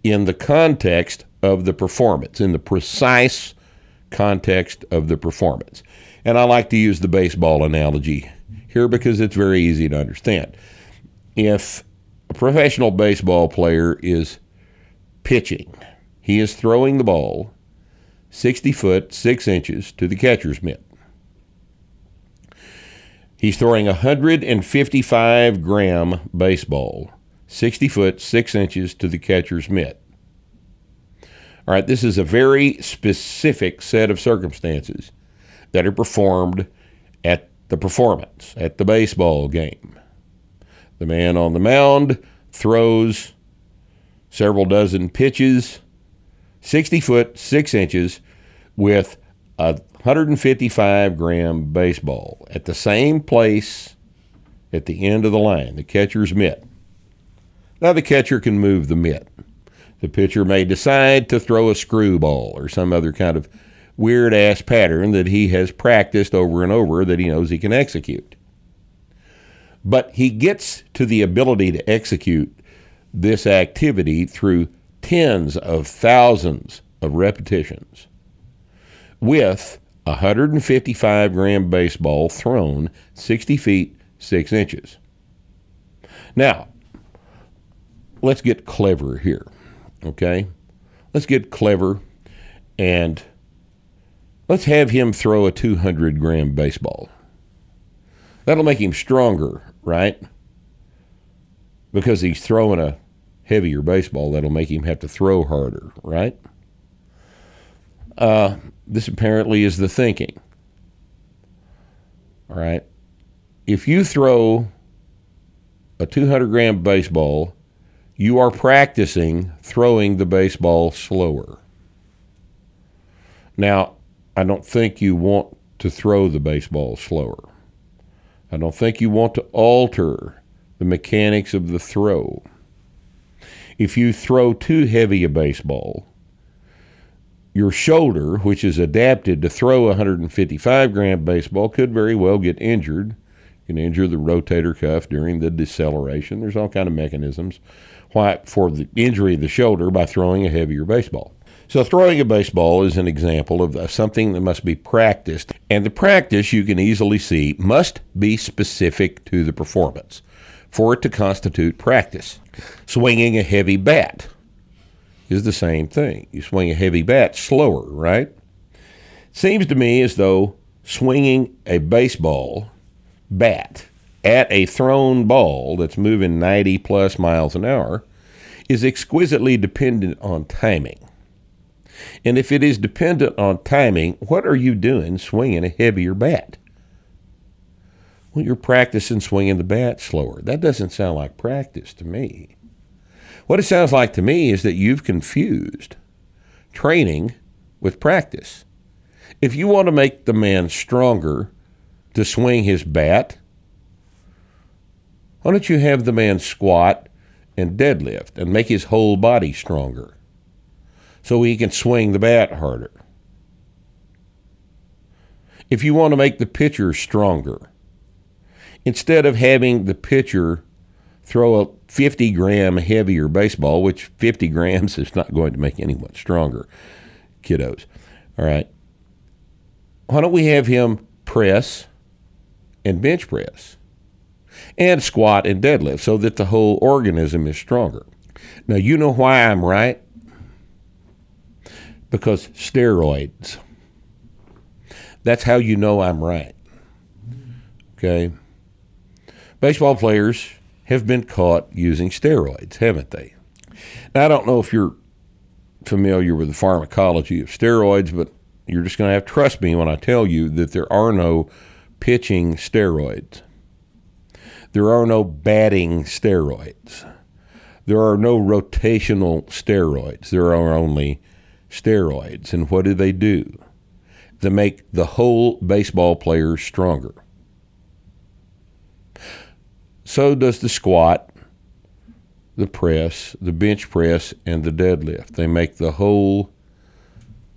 in the context of the performance, in the precise context of the performance. And I like to use the baseball analogy here because it's very easy to understand. If a professional baseball player is pitching, he is throwing the ball 60 foot 6 inches to the catcher's mitt. He's throwing a 155 gram baseball 60 foot 6 inches to the catcher's mitt. All right, this is a very specific set of circumstances that are performed at the performance, at the baseball game. The man on the mound throws several dozen pitches, 60 foot, 6 inches, with a 155 gram baseball at the same place at the end of the line, the catcher's mitt. Now the catcher can move the mitt. The pitcher may decide to throw a screwball or some other kind of weird ass pattern that he has practiced over and over that he knows he can execute. But he gets to the ability to execute this activity through tens of thousands of repetitions with a 155 gram baseball thrown 60 feet 6 inches. Now, let's get clever here, okay? Let's get clever and let's have him throw a 200 gram baseball. That'll make him stronger, right? Because he's throwing a heavier baseball, that'll make him have to throw harder, right? Uh, this apparently is the thinking. All right. If you throw a 200 gram baseball, you are practicing throwing the baseball slower. Now, I don't think you want to throw the baseball slower. I don't think you want to alter the mechanics of the throw. If you throw too heavy a baseball, your shoulder, which is adapted to throw a 155 gram baseball, could very well get injured. You can injure the rotator cuff during the deceleration. There's all kind of mechanisms why for the injury of the shoulder by throwing a heavier baseball. So throwing a baseball is an example of something that must be practiced, and the practice you can easily see must be specific to the performance for it to constitute practice. Swinging a heavy bat is the same thing. You swing a heavy bat slower, right? Seems to me as though swinging a baseball bat at a thrown ball that's moving 90 plus miles an hour is exquisitely dependent on timing. And if it is dependent on timing, what are you doing swinging a heavier bat? Well, you're practicing swinging the bat slower. That doesn't sound like practice to me. What it sounds like to me is that you've confused training with practice. If you want to make the man stronger to swing his bat, why don't you have the man squat and deadlift and make his whole body stronger so he can swing the bat harder? If you want to make the pitcher stronger, instead of having the pitcher throw a 50 gram heavier baseball, which 50 grams is not going to make anyone stronger, kiddos. All right. Why don't we have him press and bench press and squat and deadlift so that the whole organism is stronger? Now, you know why I'm right? Because steroids. That's how you know I'm right. Okay. Baseball players have been caught using steroids, haven't they? Now, I don't know if you're familiar with the pharmacology of steroids, but you're just going to have to trust me when I tell you that there are no pitching steroids. There are no batting steroids. There are no rotational steroids. There are only steroids. And what do they do? They make the whole baseball player stronger. So does the squat, the press, the bench press, and the deadlift. They make the whole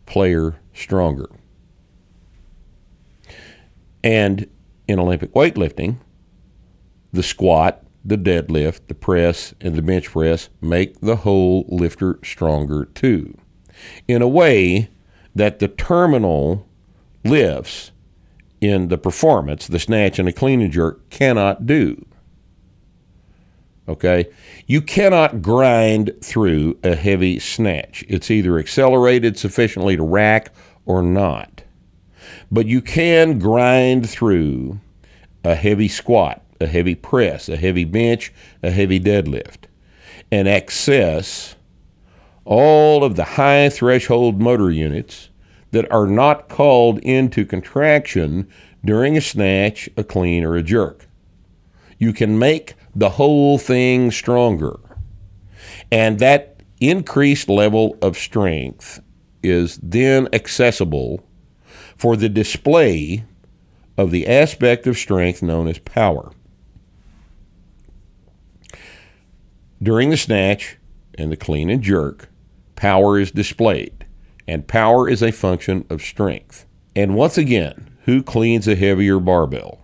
player stronger. And in Olympic weightlifting, the squat, the deadlift, the press, and the bench press make the whole lifter stronger too. In a way that the terminal lifts in the performance, the snatch and the clean and jerk, cannot do. Okay? You cannot grind through a heavy snatch. It's either accelerated sufficiently to rack or not. But you can grind through a heavy squat, a heavy press, a heavy bench, a heavy deadlift, and access all of the high threshold motor units that are not called into contraction during a snatch, a clean, or a jerk. You can make the whole thing stronger. And that increased level of strength is then accessible for the display of the aspect of strength known as power. During the snatch and the clean and jerk, power is displayed, and power is a function of strength. And once again, who cleans a heavier barbell?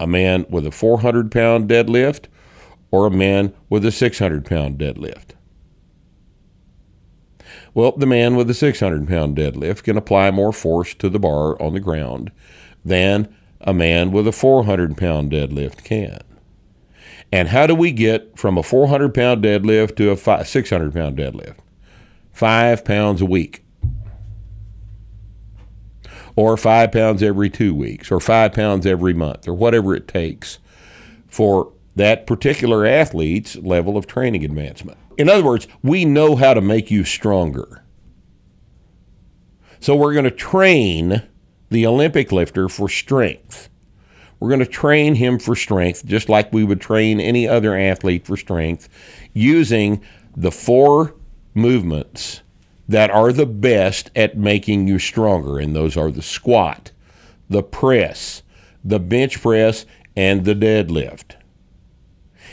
A man with a 400 pound deadlift or a man with a 600 pound deadlift? Well, the man with a 600 pound deadlift can apply more force to the bar on the ground than a man with a 400 pound deadlift can. And how do we get from a 400 pound deadlift to a 600 pound deadlift? Five pounds a week. Or five pounds every two weeks, or five pounds every month, or whatever it takes for that particular athlete's level of training advancement. In other words, we know how to make you stronger. So we're going to train the Olympic lifter for strength. We're going to train him for strength just like we would train any other athlete for strength using the four movements that are the best at making you stronger. And those are the squat, the press, the bench press, and the deadlift.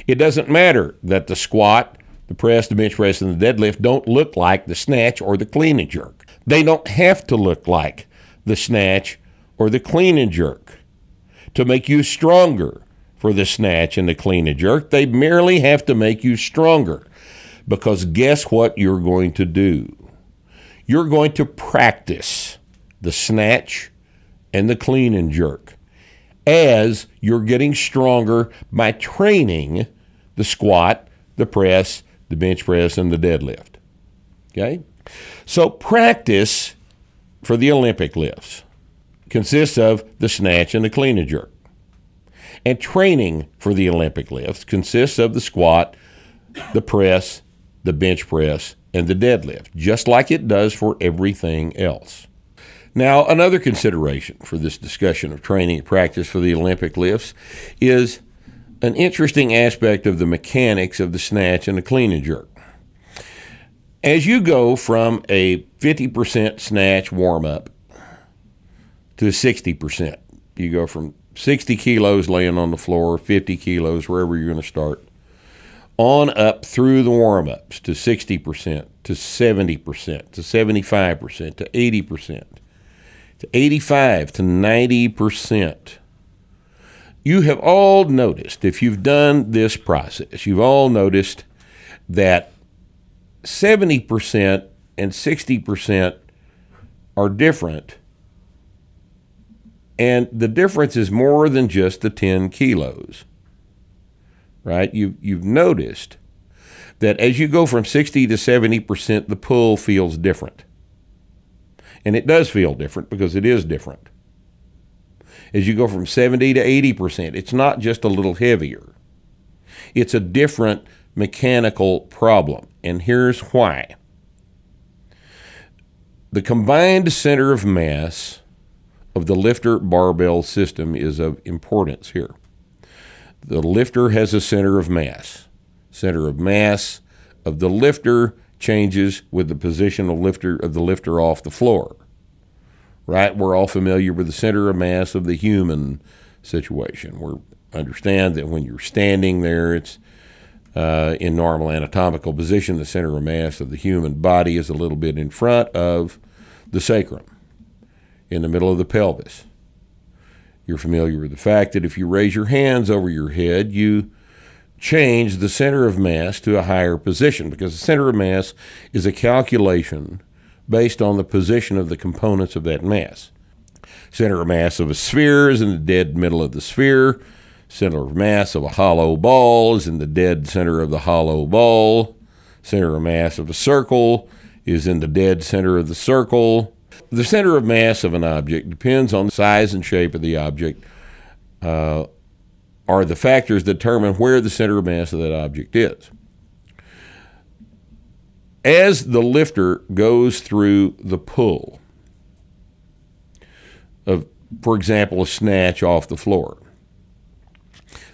It doesn't matter that the squat, the press, the bench press, and the deadlift don't look like the snatch or the clean and jerk. They don't have to look like the snatch or the clean and jerk to make you stronger for the snatch and the clean and jerk. They merely have to make you stronger because guess what you're going to do? You're going to practice the snatch and the clean and jerk as you're getting stronger by training the squat, the press, the bench press, and the deadlift. Okay? So practice for the Olympic lifts consists of the snatch and the clean and jerk. And training for the Olympic lifts consists of the squat, the press, the bench press, and the deadlift, just like it does for everything else. Now, another consideration for this discussion of training and practice for the Olympic lifts is an interesting aspect of the mechanics of the snatch and the clean and jerk. As you go from a 50% snatch warm up to 60%, you go from 60 kilos laying on the floor, 50 kilos, wherever you're going to start, on up through the warm ups to 60%, to 70%, to 75%, to 80%, to 85 to 90%. You have all noticed, if you've done this process, you've all noticed that 70% and 60% are different. And the difference is more than just the 10 kilos, right? You, you've noticed that as you go from 60 to 70%, the pull feels different. And it does feel different because it is different. As you go from 70 to 80%, it's not just a little heavier, it's a different mechanical problem. And here's why the combined center of mass of the lifter barbell system is of importance here. The lifter has a center of mass. Center of mass of the lifter changes with the position of lifter of the lifter off the floor. Right? We're all familiar with the center of mass of the human situation. We understand that when you're standing there, it's uh, in normal anatomical position. The center of mass of the human body is a little bit in front of the sacrum, in the middle of the pelvis. You're familiar with the fact that if you raise your hands over your head, you change the center of mass to a higher position because the center of mass is a calculation based on the position of the components of that mass. Center of mass of a sphere is in the dead middle of the sphere Center of mass of a hollow ball is in the dead center of the hollow ball. Center of mass of a circle is in the dead center of the circle. The center of mass of an object depends on the size and shape of the object, uh, are the factors that determine where the center of mass of that object is. As the lifter goes through the pull of, for example, a snatch off the floor,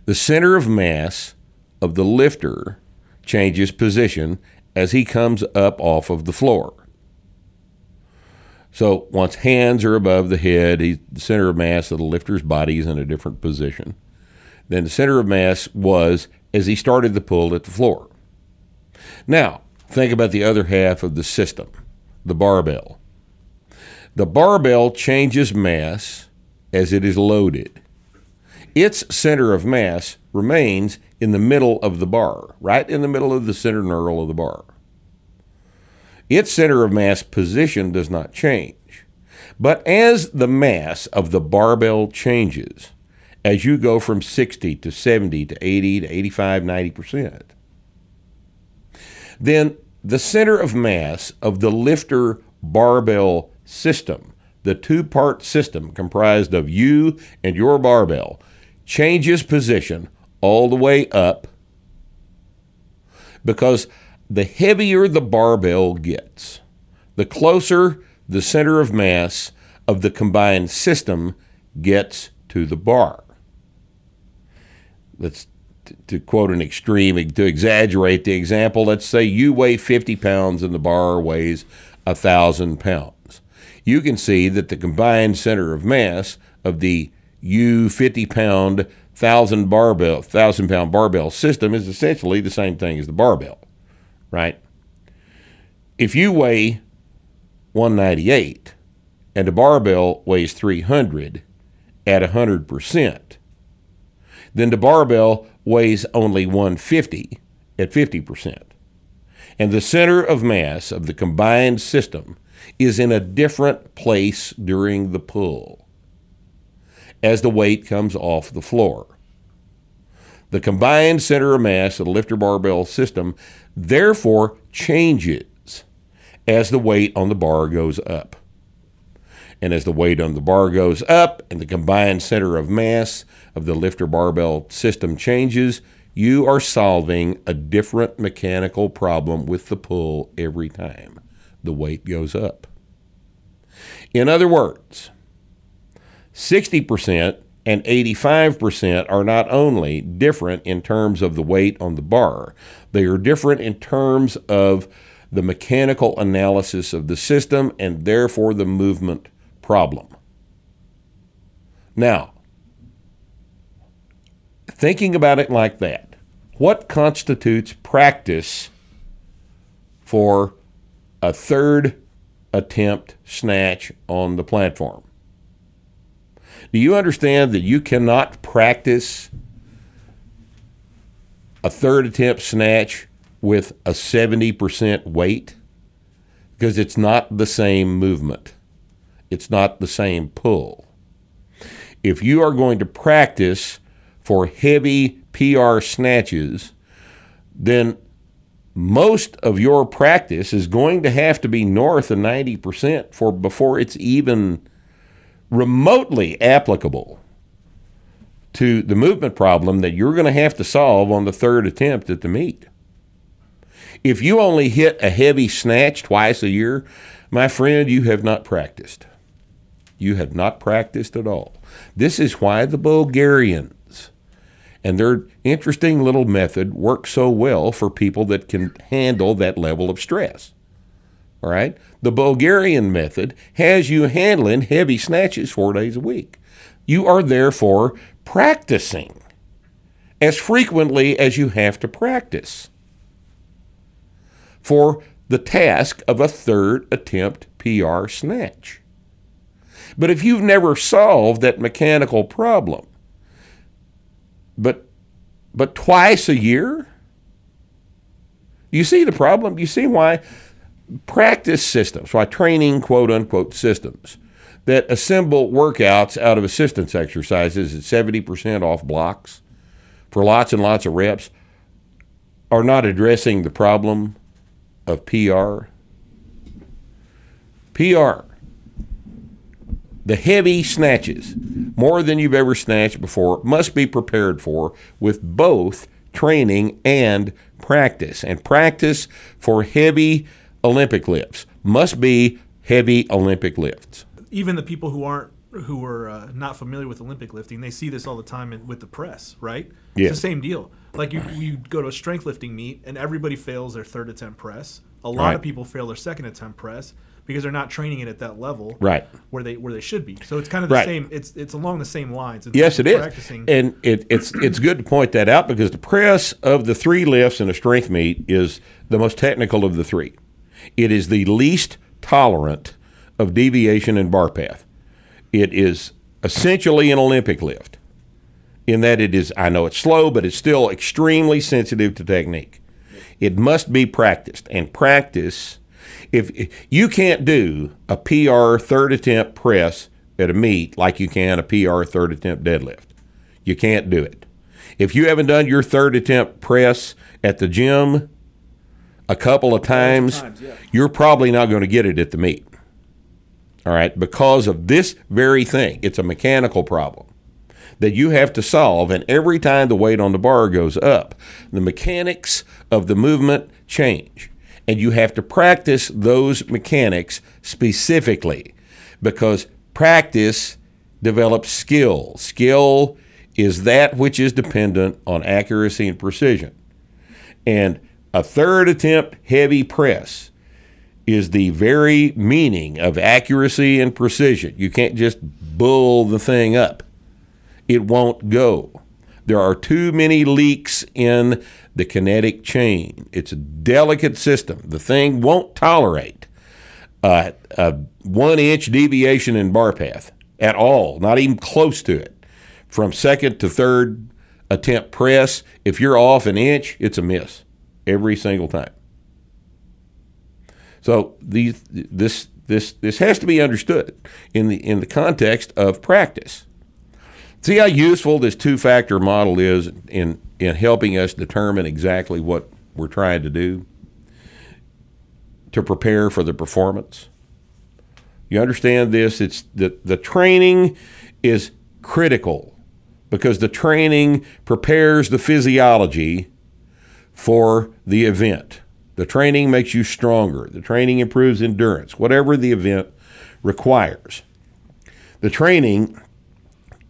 the center of mass of the lifter changes position as he comes up off of the floor. So once hands are above the head, he, the center of mass of the lifter's body is in a different position. Then the center of mass was as he started the pull at the floor. Now, think about the other half of the system, the barbell. The barbell changes mass as it is loaded. Its center of mass remains in the middle of the bar, right in the middle of the center knurl of the bar. Its center of mass position does not change. But as the mass of the barbell changes, as you go from 60 to 70 to 80 to 85, 90%, then the center of mass of the lifter barbell system, the two part system comprised of you and your barbell, changes position all the way up because the heavier the barbell gets, the closer the center of mass of the combined system gets to the bar. Let's to, quote an extreme, to exaggerate the example, let's say you weigh 50 pounds and the bar weighs 1,000 pounds. You can see that the combined center of mass of the U 50 pound, 1,000 barbell, 1,000 pound barbell system is essentially the same thing as the barbell, right? If you weigh 198 and a barbell weighs 300 at 100%, then the barbell weighs only 150 at 50%. And the center of mass of the combined system is in a different place during the pull as the weight comes off the floor. The combined center of mass of the lifter barbell system therefore changes as the weight on the bar goes up. And as the weight on the bar goes up and the combined center of mass of the lifter barbell system changes, you are solving a different mechanical problem with the pull every time the weight goes up. In other words, 60% and 85% are not only different in terms of the weight on the bar, they are different in terms of the mechanical analysis of the system and therefore the movement problem. Now, thinking about it like that, what constitutes practice for a third attempt snatch on the platform? Do you understand that you cannot practice a third attempt snatch with a 70% weight? Because it's not the same movement, it's not the same pull. If you are going to practice for heavy PR snatches, then most of your practice is going to have to be north of 90% for before it's even remotely applicable to the movement problem that you're going to have to solve on the third attempt at the meet. If you only hit a heavy snatch twice a year, my friend, you have not practiced. You have not practiced at all. This is why the Bulgarians and their interesting little method works so well for people that can handle that level of stress. All right? The Bulgarian method has you handling heavy snatches four days a week. You are therefore practicing as frequently as you have to practice for the task of a third attempt PR snatch. But if you've never solved that mechanical problem, but but twice a year, you see the problem? You see why practice systems, why training quote unquote systems that assemble workouts out of assistance exercises at 70% off blocks for lots and lots of reps are not addressing the problem of PR. PR, the heavy snatches, more than you've ever snatched before, must be prepared for with both training and practice. And practice for heavy Olympic lifts must be heavy Olympic lifts. Even the people who aren't who are uh, not familiar with Olympic lifting, they see this all the time in, with the press, right? Yeah. It's the same deal. Like you, you go to a strength lifting meet and everybody fails their third attempt press. A lot Right. of people fail their second attempt press because they're not training it at that level, Right. Where they where they should be. So it's kind of the Right. same. It's it's along the same lines. in Yes, it is, Practicing. and it, it's it's good to point that out because the press of the three lifts in a strength meet is the most technical of the three. It is the least tolerant of deviation in bar path. It is essentially an Olympic lift in that it is, I know it's slow, but it's still extremely sensitive to technique. It must be practiced. And practice, if you can't do a PR third attempt press at a meet like you can a PR third attempt deadlift, you can't do it. If you haven't done your third attempt press at the gym a couple of times, times, yeah. you're probably not going to get it at the meet. All right, because of this very thing. It's a mechanical problem that you have to solve, and every time the weight on the bar goes up, the mechanics of the movement change. And you have to practice those mechanics specifically because practice develops skill. Skill is that which is dependent on accuracy and precision. And a third attempt heavy press is the very meaning of accuracy and precision. You can't just bull the thing up, it won't go. There are too many leaks in the kinetic chain. It's a delicate system. The thing won't tolerate uh, a one inch deviation in bar path at all, not even close to it. From second to third attempt press, if you're off an inch, it's a miss every single time. So these, this this this has to be understood in the in the context of practice. See how useful this two factor model is in in helping us determine exactly what we're trying to do to prepare for the performance. You understand this? It's the the training is critical because the training prepares the physiology for the event. The training makes you stronger. The training improves endurance, whatever the event requires. The training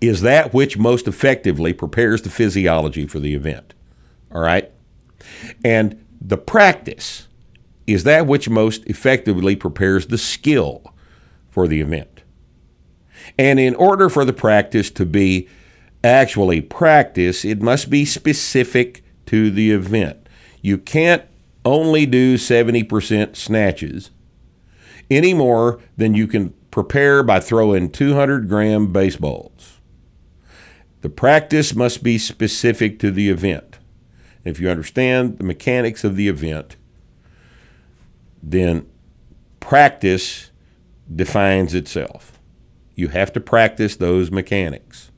is that which most effectively prepares the physiology for the event. All right? And the practice is that which most effectively prepares the skill for the event. And in order for the practice to be actually practice, it must be specific to the event. You can't only do 70% snatches any more than you can prepare by throwing 200 gram baseballs. The practice must be specific to the event. If you understand the mechanics of the event, then practice defines itself. You have to practice those mechanics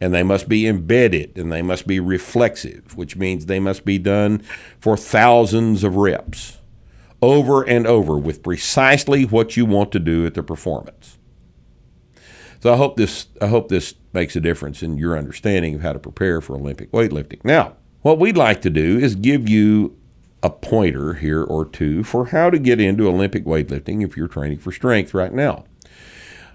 and they must be embedded and they must be reflexive, which means they must be done for thousands of reps over and over with precisely what you want to do at the performance. So I hope this I hope this makes a difference in your understanding of how to prepare for Olympic weightlifting. Now, what we'd like to do is give you a pointer here or two for how to get into Olympic weightlifting if you're training for strength right now.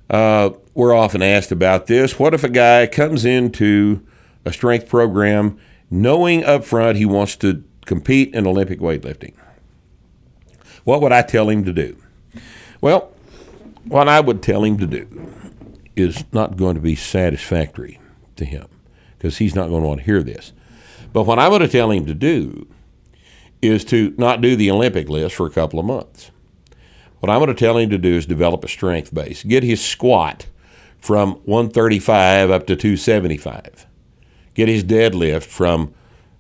Uh, we're often asked about this. What if a guy comes into a strength program knowing up front he wants to compete in Olympic weightlifting? What would I tell him to do? Well, what I would tell him to do is not going to be satisfactory to him because he's not going to want to hear this. But what I'm going to tell him to do is to not do the Olympic lifts for a couple of months. What I'm going to tell him to do is develop a strength base, get his squat from 135 up to 275, get his deadlift from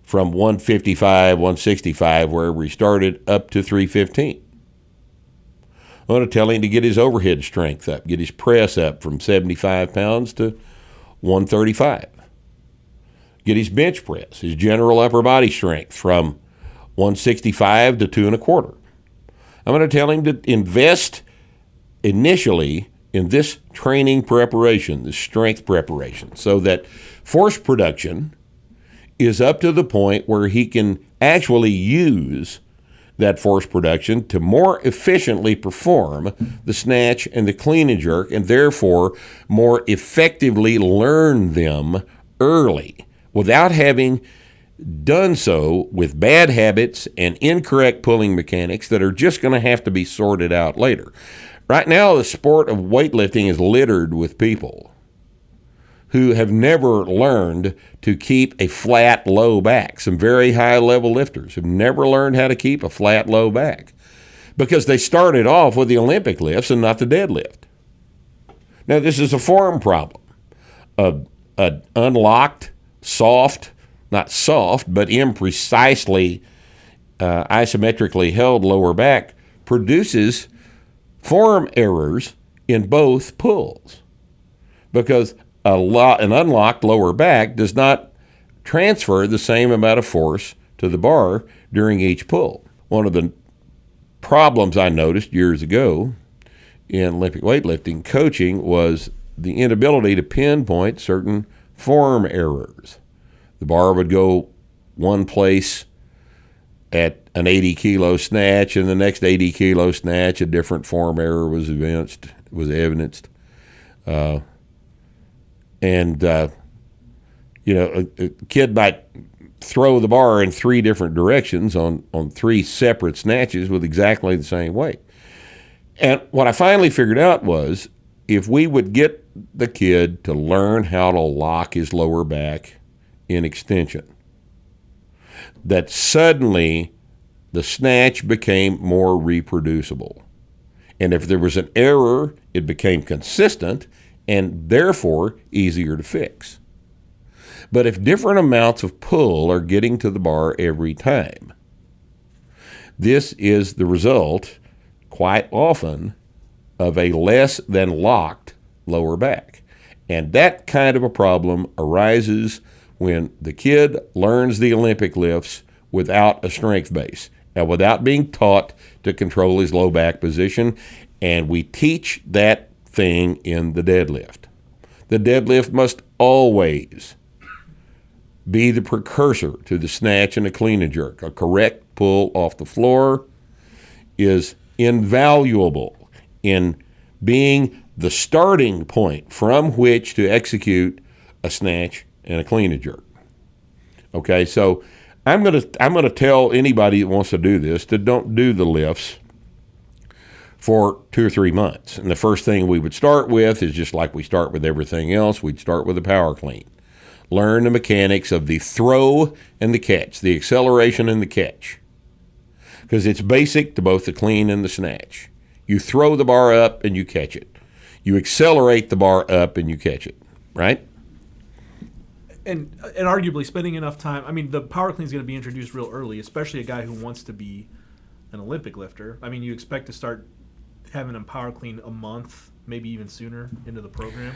from 155, 165, wherever he started, up to 315. I'm going to tell him to get his overhead strength up, get his press up from 75 pounds to 135. Get his bench press, his general upper body strength from 165 to two and a quarter. I'm going to tell him to invest initially in this training preparation, the strength preparation, so that force production is up to the point where he can actually use that force production to more efficiently perform the snatch and the clean and jerk, and therefore more effectively learn them early without having done so with bad habits and incorrect pulling mechanics that are just going to have to be sorted out later. Right now, the sport of weightlifting is littered with people who have never learned to keep a flat, low back. Some very high level lifters have never learned how to keep a flat, low back because they started off with the Olympic lifts and not the deadlift. Now, this is a form problem. A, a unlocked, soft, not soft, but imprecisely uh, isometrically held lower back produces form errors in both pulls because a lot, an unlocked lower back does not transfer the same amount of force to the bar during each pull. One of the problems I noticed years ago in Olympic weightlifting coaching was the inability to pinpoint certain form errors. The bar would go one place at an 80 kilo snatch, and the next 80 kilo snatch, a different form error was evidenced. Was evidenced. Uh, and uh, you know, a, a, kid might throw the bar in three different directions on on three separate snatches with exactly the same weight. And what I finally figured out was if we would get the kid to learn how to lock his lower back in extension, that suddenly the snatch became more reproducible. And if there was an error, it became consistent and therefore easier to fix. But if different amounts of pull are getting to the bar every time, this is the result quite often of a less than locked lower back. And that kind of a problem arises when the kid learns the Olympic lifts without a strength base and without being taught to control his low back position. And we teach that thing in the deadlift. The deadlift must always be the precursor to the snatch and the clean and jerk. A correct pull off the floor is invaluable in being the starting point from which to execute a snatch and a clean and jerk. Okay, so I'm gonna I'm gonna tell anybody that wants to do this to don't do the lifts for two or three months. And the first thing we would start with is just like we start with everything else, we'd start with a power clean. Learn the mechanics of the throw and the catch, the acceleration and the catch. Because it's basic to both the clean and the snatch. You throw the bar up and you catch it. You accelerate the bar up and you catch it, right? And and arguably spending enough time. I mean, the power clean is going to be introduced real early, especially a guy who wants to be an Olympic lifter. I mean, you expect to start having a power clean a month, maybe even sooner into the program.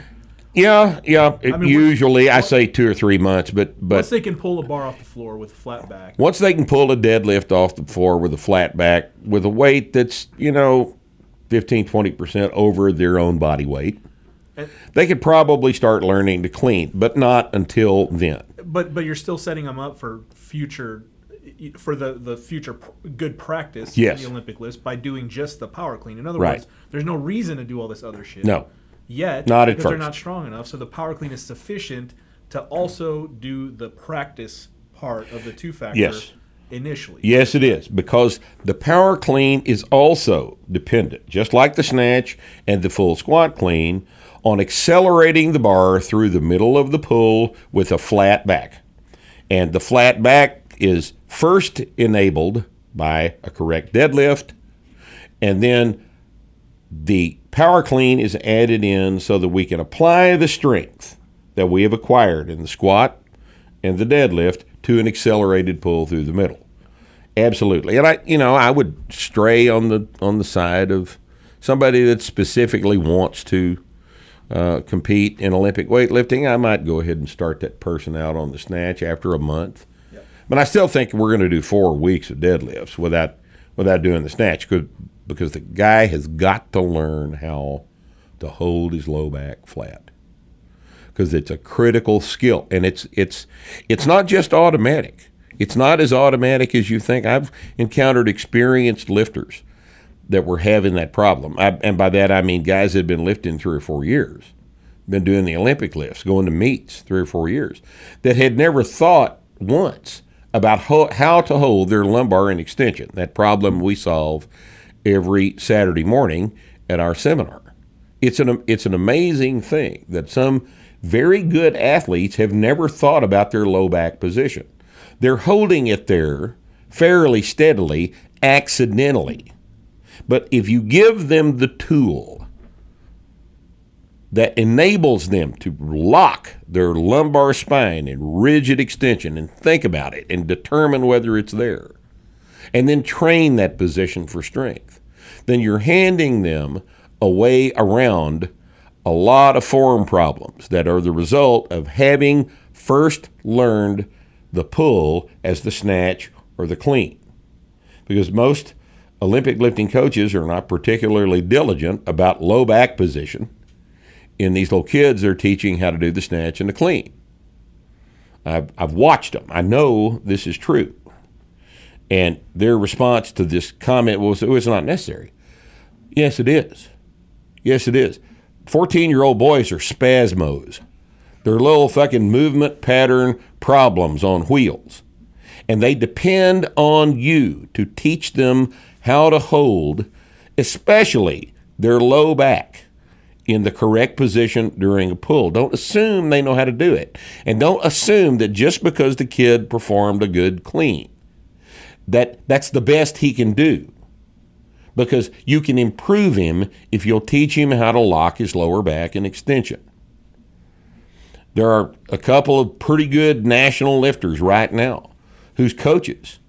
Yeah, yeah. I mean, usually, I say two or three months, but but Once they can pull a bar off the floor with a flat back, once they can pull a deadlift off the floor with a flat back with a weight that's you know 15 20% over their own body weight they could probably start learning to clean but not until then but but you're still setting them up for future for the the future good practice Yes. in the Olympic lifts by doing just the power clean. In other Right. words, there's no reason to do all this other shit. no yet Not at because they're not strong enough. So the power clean is sufficient to also do the practice part of the two factor Yes. initially. yes it is because the power clean is also dependent just like the snatch and the full squat clean on accelerating the bar through the middle of the pull with a flat back and the flat back is first enabled by a correct deadlift and then the power clean is added in so that we can apply the strength that we have acquired in the squat and the deadlift to an accelerated pull through the middle. Absolutely. And I you know, I would stray on the on the side of somebody that specifically wants to uh, compete in Olympic weightlifting. I might go ahead and start that person out on the snatch after a month. But I still think we're going to do four weeks of deadlifts without without doing the snatch because because the guy has got to learn how to hold his low back flat because it's a critical skill and it's it's it's not just automatic. It's not as automatic as you think. I've encountered experienced lifters that were having that problem, I, and by that I mean guys that had been lifting three or four years, been doing the Olympic lifts, going to meets three or four years, that had never thought once about ho- how to hold their lumbar in extension. That problem we solve every Saturday morning at our seminar. It's an it's an amazing thing that some very good athletes have never thought about their low back position. They're holding it there fairly steadily, accidentally. But if you give them the tool that enables them to lock their lumbar spine in rigid extension and think about it and determine whether it's there, and then train that position for strength, then you're handing them a way around a lot of form problems that are the result of having first learned the pull as the snatch or the clean. Because most Olympic lifting coaches are not particularly diligent about low back position in these little kids they're teaching how to do the snatch and the clean. I've, I've watched them. I know this is true. And their response to this comment was, oh, it's not necessary. Yes, it is. Yes, it is. 14 year old boys are spasmos. They're little fucking movement pattern problems on wheels. And they depend on you to teach them how to hold, especially their low back, in the correct position during a pull. Don't assume they know how to do it. And don't assume that just because the kid performed a good clean, that that's the best he can do because you can improve him if you'll teach him how to lock his lower back in extension. There are a couple of pretty good national lifters right now whose coaches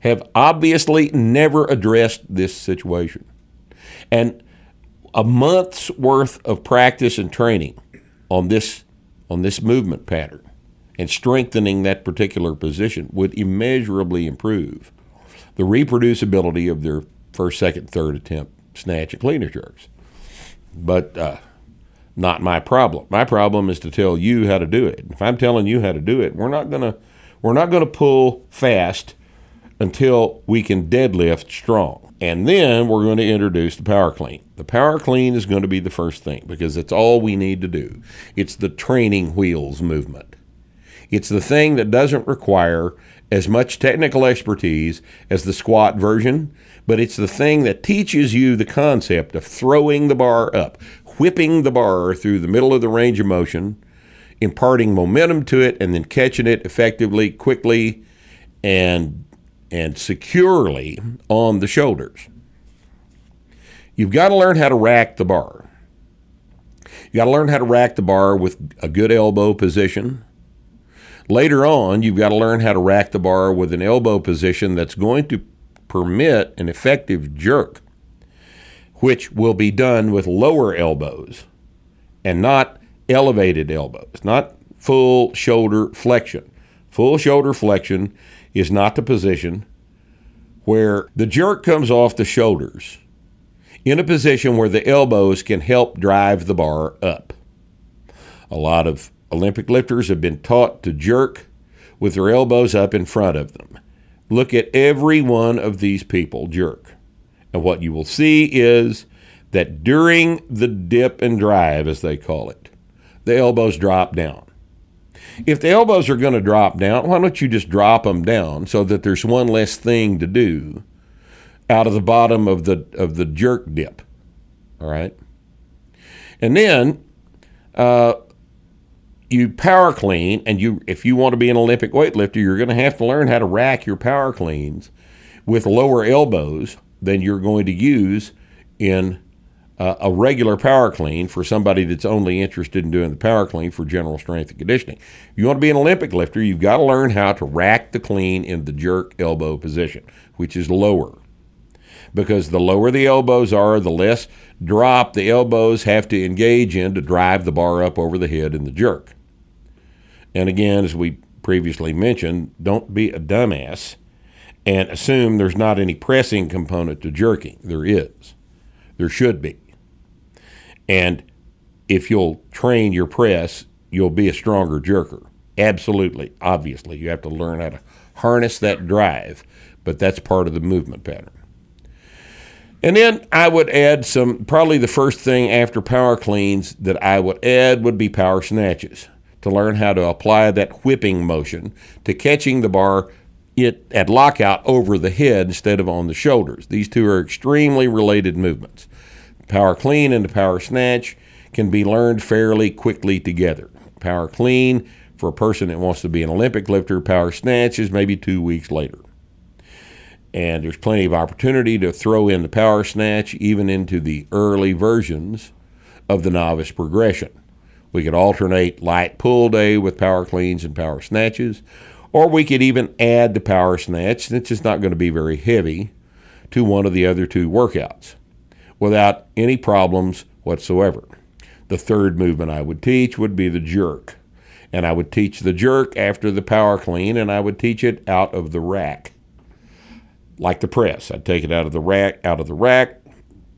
have obviously never addressed this situation. And a month's worth of practice and training on this on this movement pattern and strengthening that particular position would immeasurably improve the reproducibility of their first, second, third attempt snatch and cleaner jerks. But uh, not my problem. My problem is to tell you how to do it. If I'm telling you how to do it, we're not gonna we're not gonna pull fast until we can deadlift strong. And then we're going to introduce the power clean. The power clean is going to be the first thing because it's all we need to do. It's the training wheels movement. It's the thing that doesn't require as much technical expertise as the squat version, but it's the thing that teaches you the concept of throwing the bar up, whipping the bar through the middle of the range of motion, imparting momentum to it, and then catching it effectively, quickly, and and securely on the shoulders. You've got to learn how to rack the bar. You got to learn how to rack the bar with a good elbow position. Later on, you've got to learn how to rack the bar with an elbow position that's going to permit an effective jerk, which will be done with lower elbows and not elevated elbows, not full shoulder flexion. Full shoulder flexion is not the position where the jerk comes off the shoulders in a position where the elbows can help drive the bar up. A lot of Olympic lifters have been taught to jerk with their elbows up in front of them. Look at every one of these people jerk. And what you will see is that during the dip and drive, as they call it, the elbows drop down. If the elbows are going to drop down, why don't you just drop them down so that there's one less thing to do out of the bottom of the of the jerk dip? All right, and then uh, you power clean, and you if you want to be an Olympic weightlifter, you're going to have to learn how to rack your power cleans with lower elbows than you're going to use in uh, a regular power clean for somebody that's only interested in doing the power clean for general strength and conditioning. If you want to be an Olympic lifter, you've got to learn how to rack the clean in the jerk elbow position, which is lower. Because the lower the elbows are, the less drop the elbows have to engage in to drive the bar up over the head in the jerk. And again, as we previously mentioned, don't be a dumbass and assume there's not any pressing component to jerking. There is. There should be. And if you'll train your press, you'll be a stronger jerker. Absolutely. Obviously, you have to learn how to harness that drive, but that's part of the movement pattern. And then I would add some, probably the first thing after power cleans that I would add would be power snatches to learn how to apply that whipping motion to catching the bar it at lockout over the head instead of on the shoulders. These two are extremely related movements. Power clean and the power snatch can be learned fairly quickly together. Power clean for a person that wants to be an Olympic lifter, power snatch is maybe two weeks later. And there's plenty of opportunity to throw in the power snatch even into the early versions of the novice progression. We could alternate light pull day with power cleans and power snatches, or we could even add the power snatch, that's just not going to be very heavy, to one of the other two workouts without any problems whatsoever. The third movement I would teach would be the jerk. And I would teach the jerk after the power clean, and I would teach it out of the rack. Like the press. I'd take it out of the rack, out of the rack,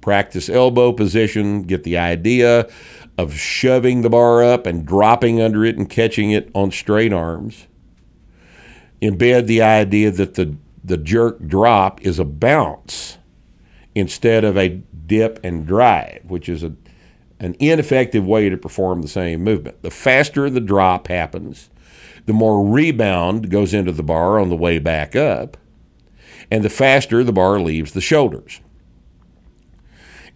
practice elbow position, get the idea of shoving the bar up and dropping under it and catching it on straight arms. Embed the idea that the, the jerk drop is a bounce instead of a dip and drive, which is a, an ineffective way to perform the same movement. The faster the drop happens, the more rebound goes into the bar on the way back up, and the faster the bar leaves the shoulders.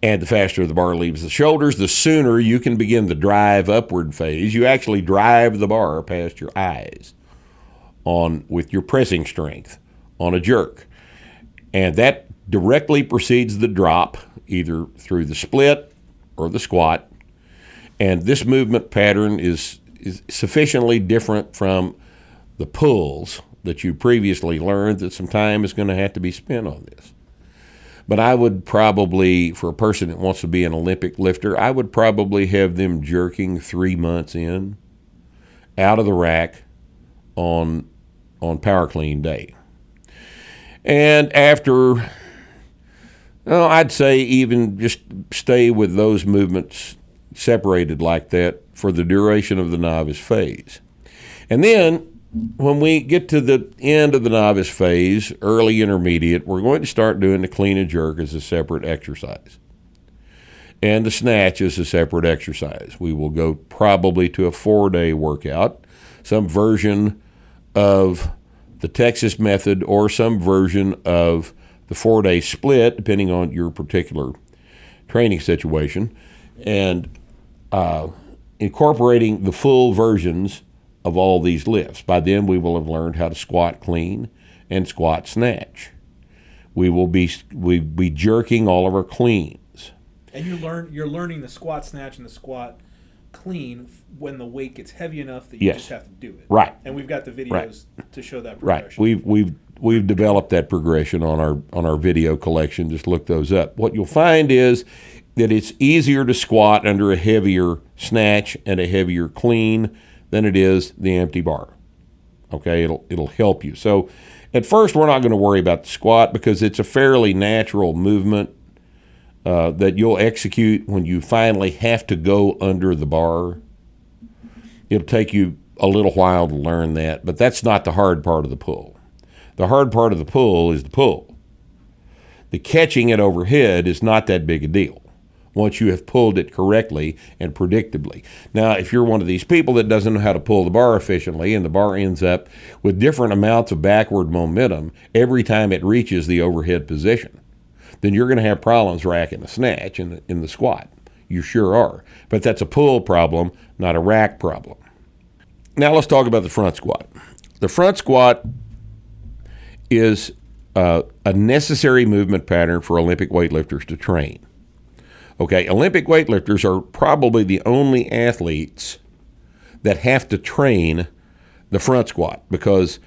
And the faster the bar leaves the shoulders, the sooner you can begin the drive upward phase. You actually drive the bar past your eyes on with your pressing strength on a jerk. And that directly precedes the drop, either through the split or the squat. And this movement pattern is, is sufficiently different from the pulls that you previously learned that some time is going to have to be spent on this. But I would probably, for a person that wants to be an Olympic lifter, I would probably have them jerking three months in, out of the rack, on on power clean day. And after, I'd say even just stay with those movements separated like that for the duration of the novice phase. And then when we get to the end of the novice phase, early intermediate, we're going to start doing the clean and jerk as a separate exercise. And the snatch is a separate exercise. We will go probably to a four day workout, some version of the Texas method or some version of the four day split, depending on your particular training situation, and uh, incorporating the full versions of all these lifts. By then, we will have learned how to squat clean and squat snatch. We will be we be jerking all of our cleans. And you learn you're learning the squat snatch and the squat clean when the weight gets heavy enough that you Yes. just have to do it. Right. And we've got the videos Right. to show that progression. Right. We've we've we've developed that progression on our on our video collection. Just look those up. What you'll find is that it's easier to squat under a heavier snatch and a heavier clean than it is the empty bar. Okay, it'll it'll help you. So at first we're not going to worry about the squat because it's a fairly natural movement uh, that you'll execute when you finally have to go under the bar. It'll take you a little while to learn that, but that's not the hard part of the pull. The hard part of the pull is the pull. The catching it overhead is not that big a deal once you have pulled it correctly and predictably. Now, if you're one of these people that doesn't know how to pull the bar efficiently and the bar ends up with different amounts of backward momentum every time it reaches the overhead position, then you're going to have problems racking the snatch in the, in the squat. You sure are. But that's a pull problem, not a rack problem. Now let's talk about the front squat. The front squat is uh, a necessary movement pattern for Olympic weightlifters to train. Okay, Olympic weightlifters are probably the only athletes that have to train the front squat because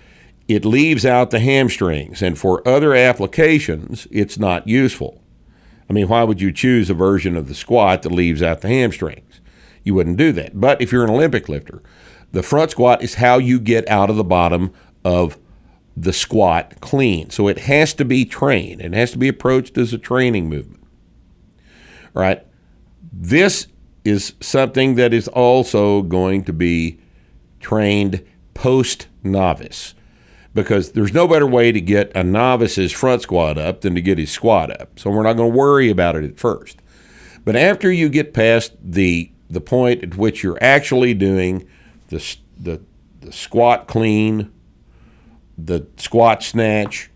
it leaves out the hamstrings, and for other applications, it's not useful. I mean, why would you choose a version of the squat that leaves out the hamstrings? You wouldn't do that. But if you're an Olympic lifter, the front squat is how you get out of the bottom of the squat clean. So it has to be trained. It has to be approached as a training movement. All right. This is something that is also going to be trained post novice because there's no better way to get a novice's front squat up than to get his squat up. So we're not going to worry about it at first. But after you get past the the point at which you're actually doing the the, the squat clean, the squat snatch,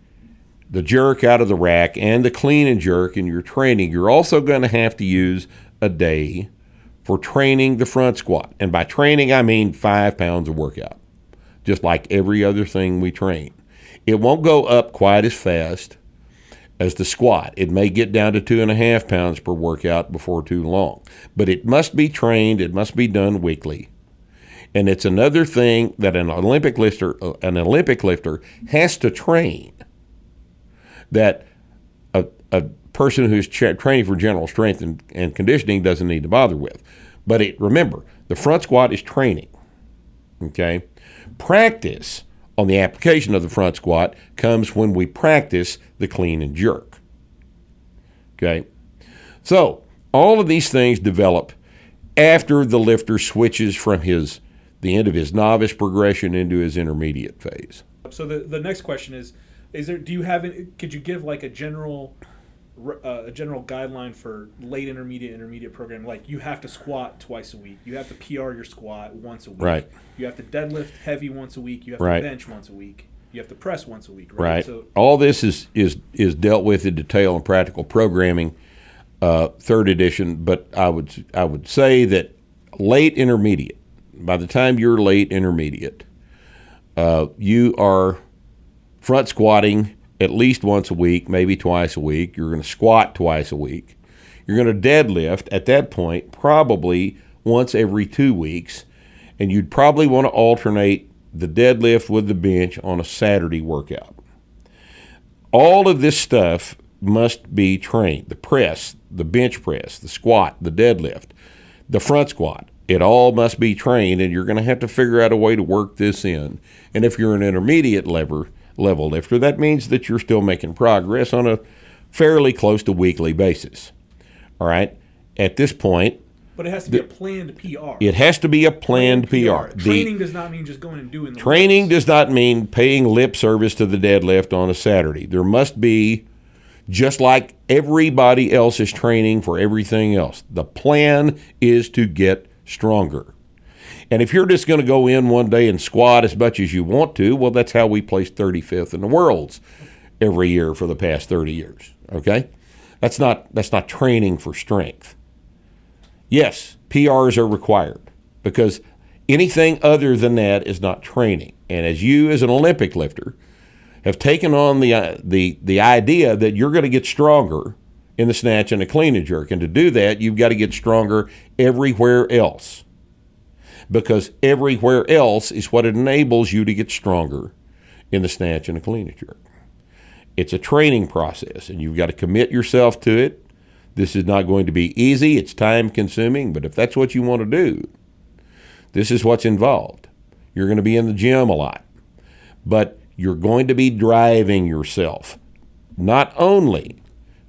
the jerk out of the rack, and the clean and jerk in your training, you're also going to have to use a day for training the front squat. And by training, I mean five pounds of workout, just like every other thing we train. It won't go up quite as fast as the squat. It may get down to two and a half pounds per workout before too long, but it must be trained, it must be done weekly. And it's another thing that an Olympic lifter, uh, an Olympic lifter has to train. That a, a person who's tra- training for general strength and, and conditioning doesn't need to bother with. But it, remember, the front squat is training. Okay? Practice on the application of the front squat comes when we practice the clean and jerk. Okay? So, all of these things develop after the lifter switches from his the end of his novice progression into his intermediate phase. So the the next question is: Is there? Do you have? Any, could you give like a general, uh, a general guideline for late intermediate intermediate program? Like you have to squat twice a week. You have to PR your squat once a week. Right. You have to deadlift heavy once a week. You have Right. to bench once a week. You have to press once a week. Right. Right. So All this is is is dealt with in detail in practical programming, uh, third edition. But I would I would say that late intermediate. By the time you're late intermediate, uh, you are front squatting at least once a week, maybe twice a week. You're going to squat twice a week. You're going to deadlift at that point probably once every two weeks, and you'd probably want to alternate the deadlift with the bench on a Saturday workout. All of this stuff must be trained the press, the bench press, the squat, the deadlift, the front squat. It all must be trained, and you're going to have to figure out a way to work this in. And if you're an intermediate lever, level lifter, that means that you're still making progress on a fairly close to weekly basis. All right? At this point, but it has to be a planned PR. it has to be a planned PR. The- Training does not mean just going and doing the Training does not mean paying lip service to the deadlift on a Saturday. There must be, just like everybody else is training for everything else, the plan is to get stronger. And if you're just going to go in one day and squat as much as you want to, well, that's how we placed 35th in the worlds every year for the past 30 years. Okay? That's not, that's not training for strength. Yes, PRs are required because anything other than that is not training. And as you, as an Olympic lifter, have taken on the uh, the the idea that you're going to get stronger in the snatch and the clean and jerk, and to do that, you've got to get stronger everywhere else because everywhere else is what enables you to get stronger in the snatch and the clean and jerk. It's a training process, and you've got to commit yourself to it. This is not going to be easy, it's time consuming, but if that's what you want to do, this is what's involved. You're going to be in the gym a lot, but you're going to be driving yourself not only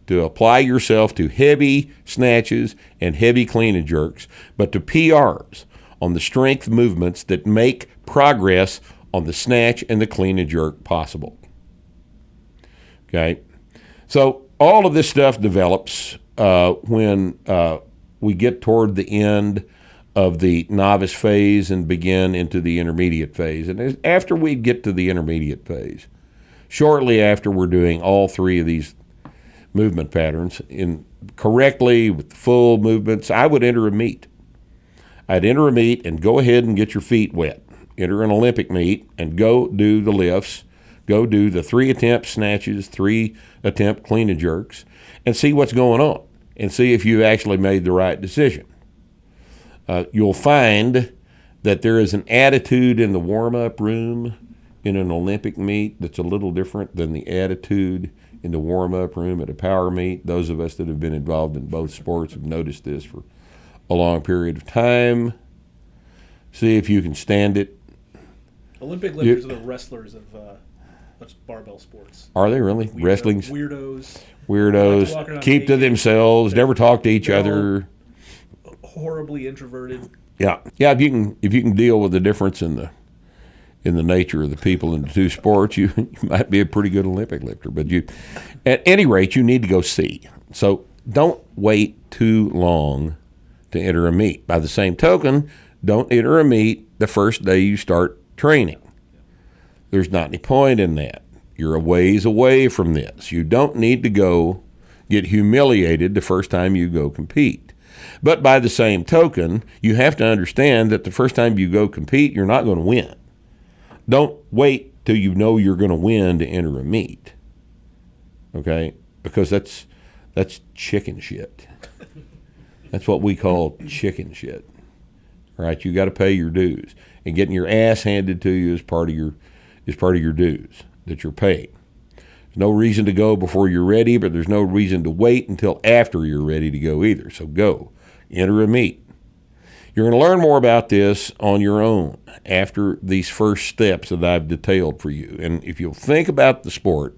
to apply yourself to heavy snatches and heavy clean and jerks, but to PRs on the strength movements that make progress on the snatch and the clean and jerk possible. Okay? So all of this stuff develops uh, when uh, we get toward the end of the novice phase and begin into the intermediate phase. And after we get to the intermediate phase, shortly after we're doing all three of these movement patterns in correctly with full movements, I would enter a meet. I'd enter a meet and go ahead and get your feet wet. Enter an Olympic meet and go do the lifts. Go do the three attempt snatches, three attempt clean and jerks, and see what's going on and see if you've actually made the right decision. Uh, you'll find that there is an attitude in the warm up room in an Olympic meet that's a little different than the attitude in the warm up room at a power meet. Those of us that have been involved in both sports have noticed this for a long period of time. See if you can stand it. Olympic lifters are the wrestlers of uh, barbell sports. Are they really? Weirdo- Wrestling's weirdos, weirdos, keep to themselves, never talk to each other. horribly introverted. Yeah, yeah. If you can, if you can deal with the difference in the in the nature of the people in the two sports, you, you might be a pretty good Olympic lifter. But you, at any rate, you need to go see. So don't wait too long to enter a meet. By the same token, don't enter a meet the first day you start training. There's not any point in that. You're a ways away from this. You don't need to go get humiliated the first time you go compete. But by the same token, you have to understand that the first time you go compete, you're not going to win. Don't wait till you know you're going to win to enter a meet. Okay? Because that's that's chicken shit. That's what we call chicken shit. Right? You got to pay your dues, and getting your ass handed to you is part of your is part of your dues that you're paying. There's no reason to go before you're ready, but there's no reason to wait until after you're ready to go either. So go, enter a meet. You're going to learn more about this on your own after these first steps that I've detailed for you. And if you'll think about the sport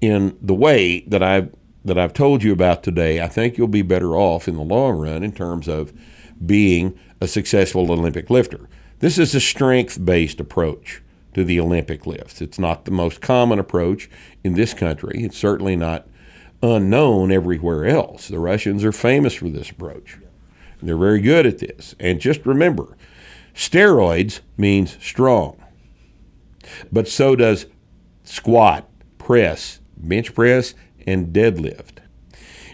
in the way that I've that I've told you about today, I think you'll be better off in the long run in terms of being a successful Olympic lifter. This is a strength-based approach to the Olympic lifts. It's not the most common approach in this country. It's certainly not unknown everywhere else. The Russians are famous for this approach. They're very good at this. And just remember, steroids means strong. But so does squat, press, bench press, and deadlift.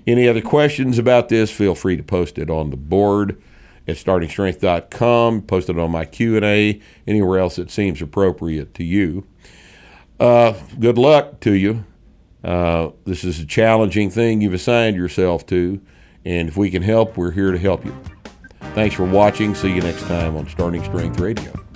Any other questions about this, feel free to post it on the board at startingstrength.com, post it on my Q&A, anywhere else that seems appropriate to you. Uh, good luck to you. Uh, this is a challenging thing you've assigned yourself to, and if we can help, we're here to help you. Thanks for watching. See you next time on Starting Strength Radio.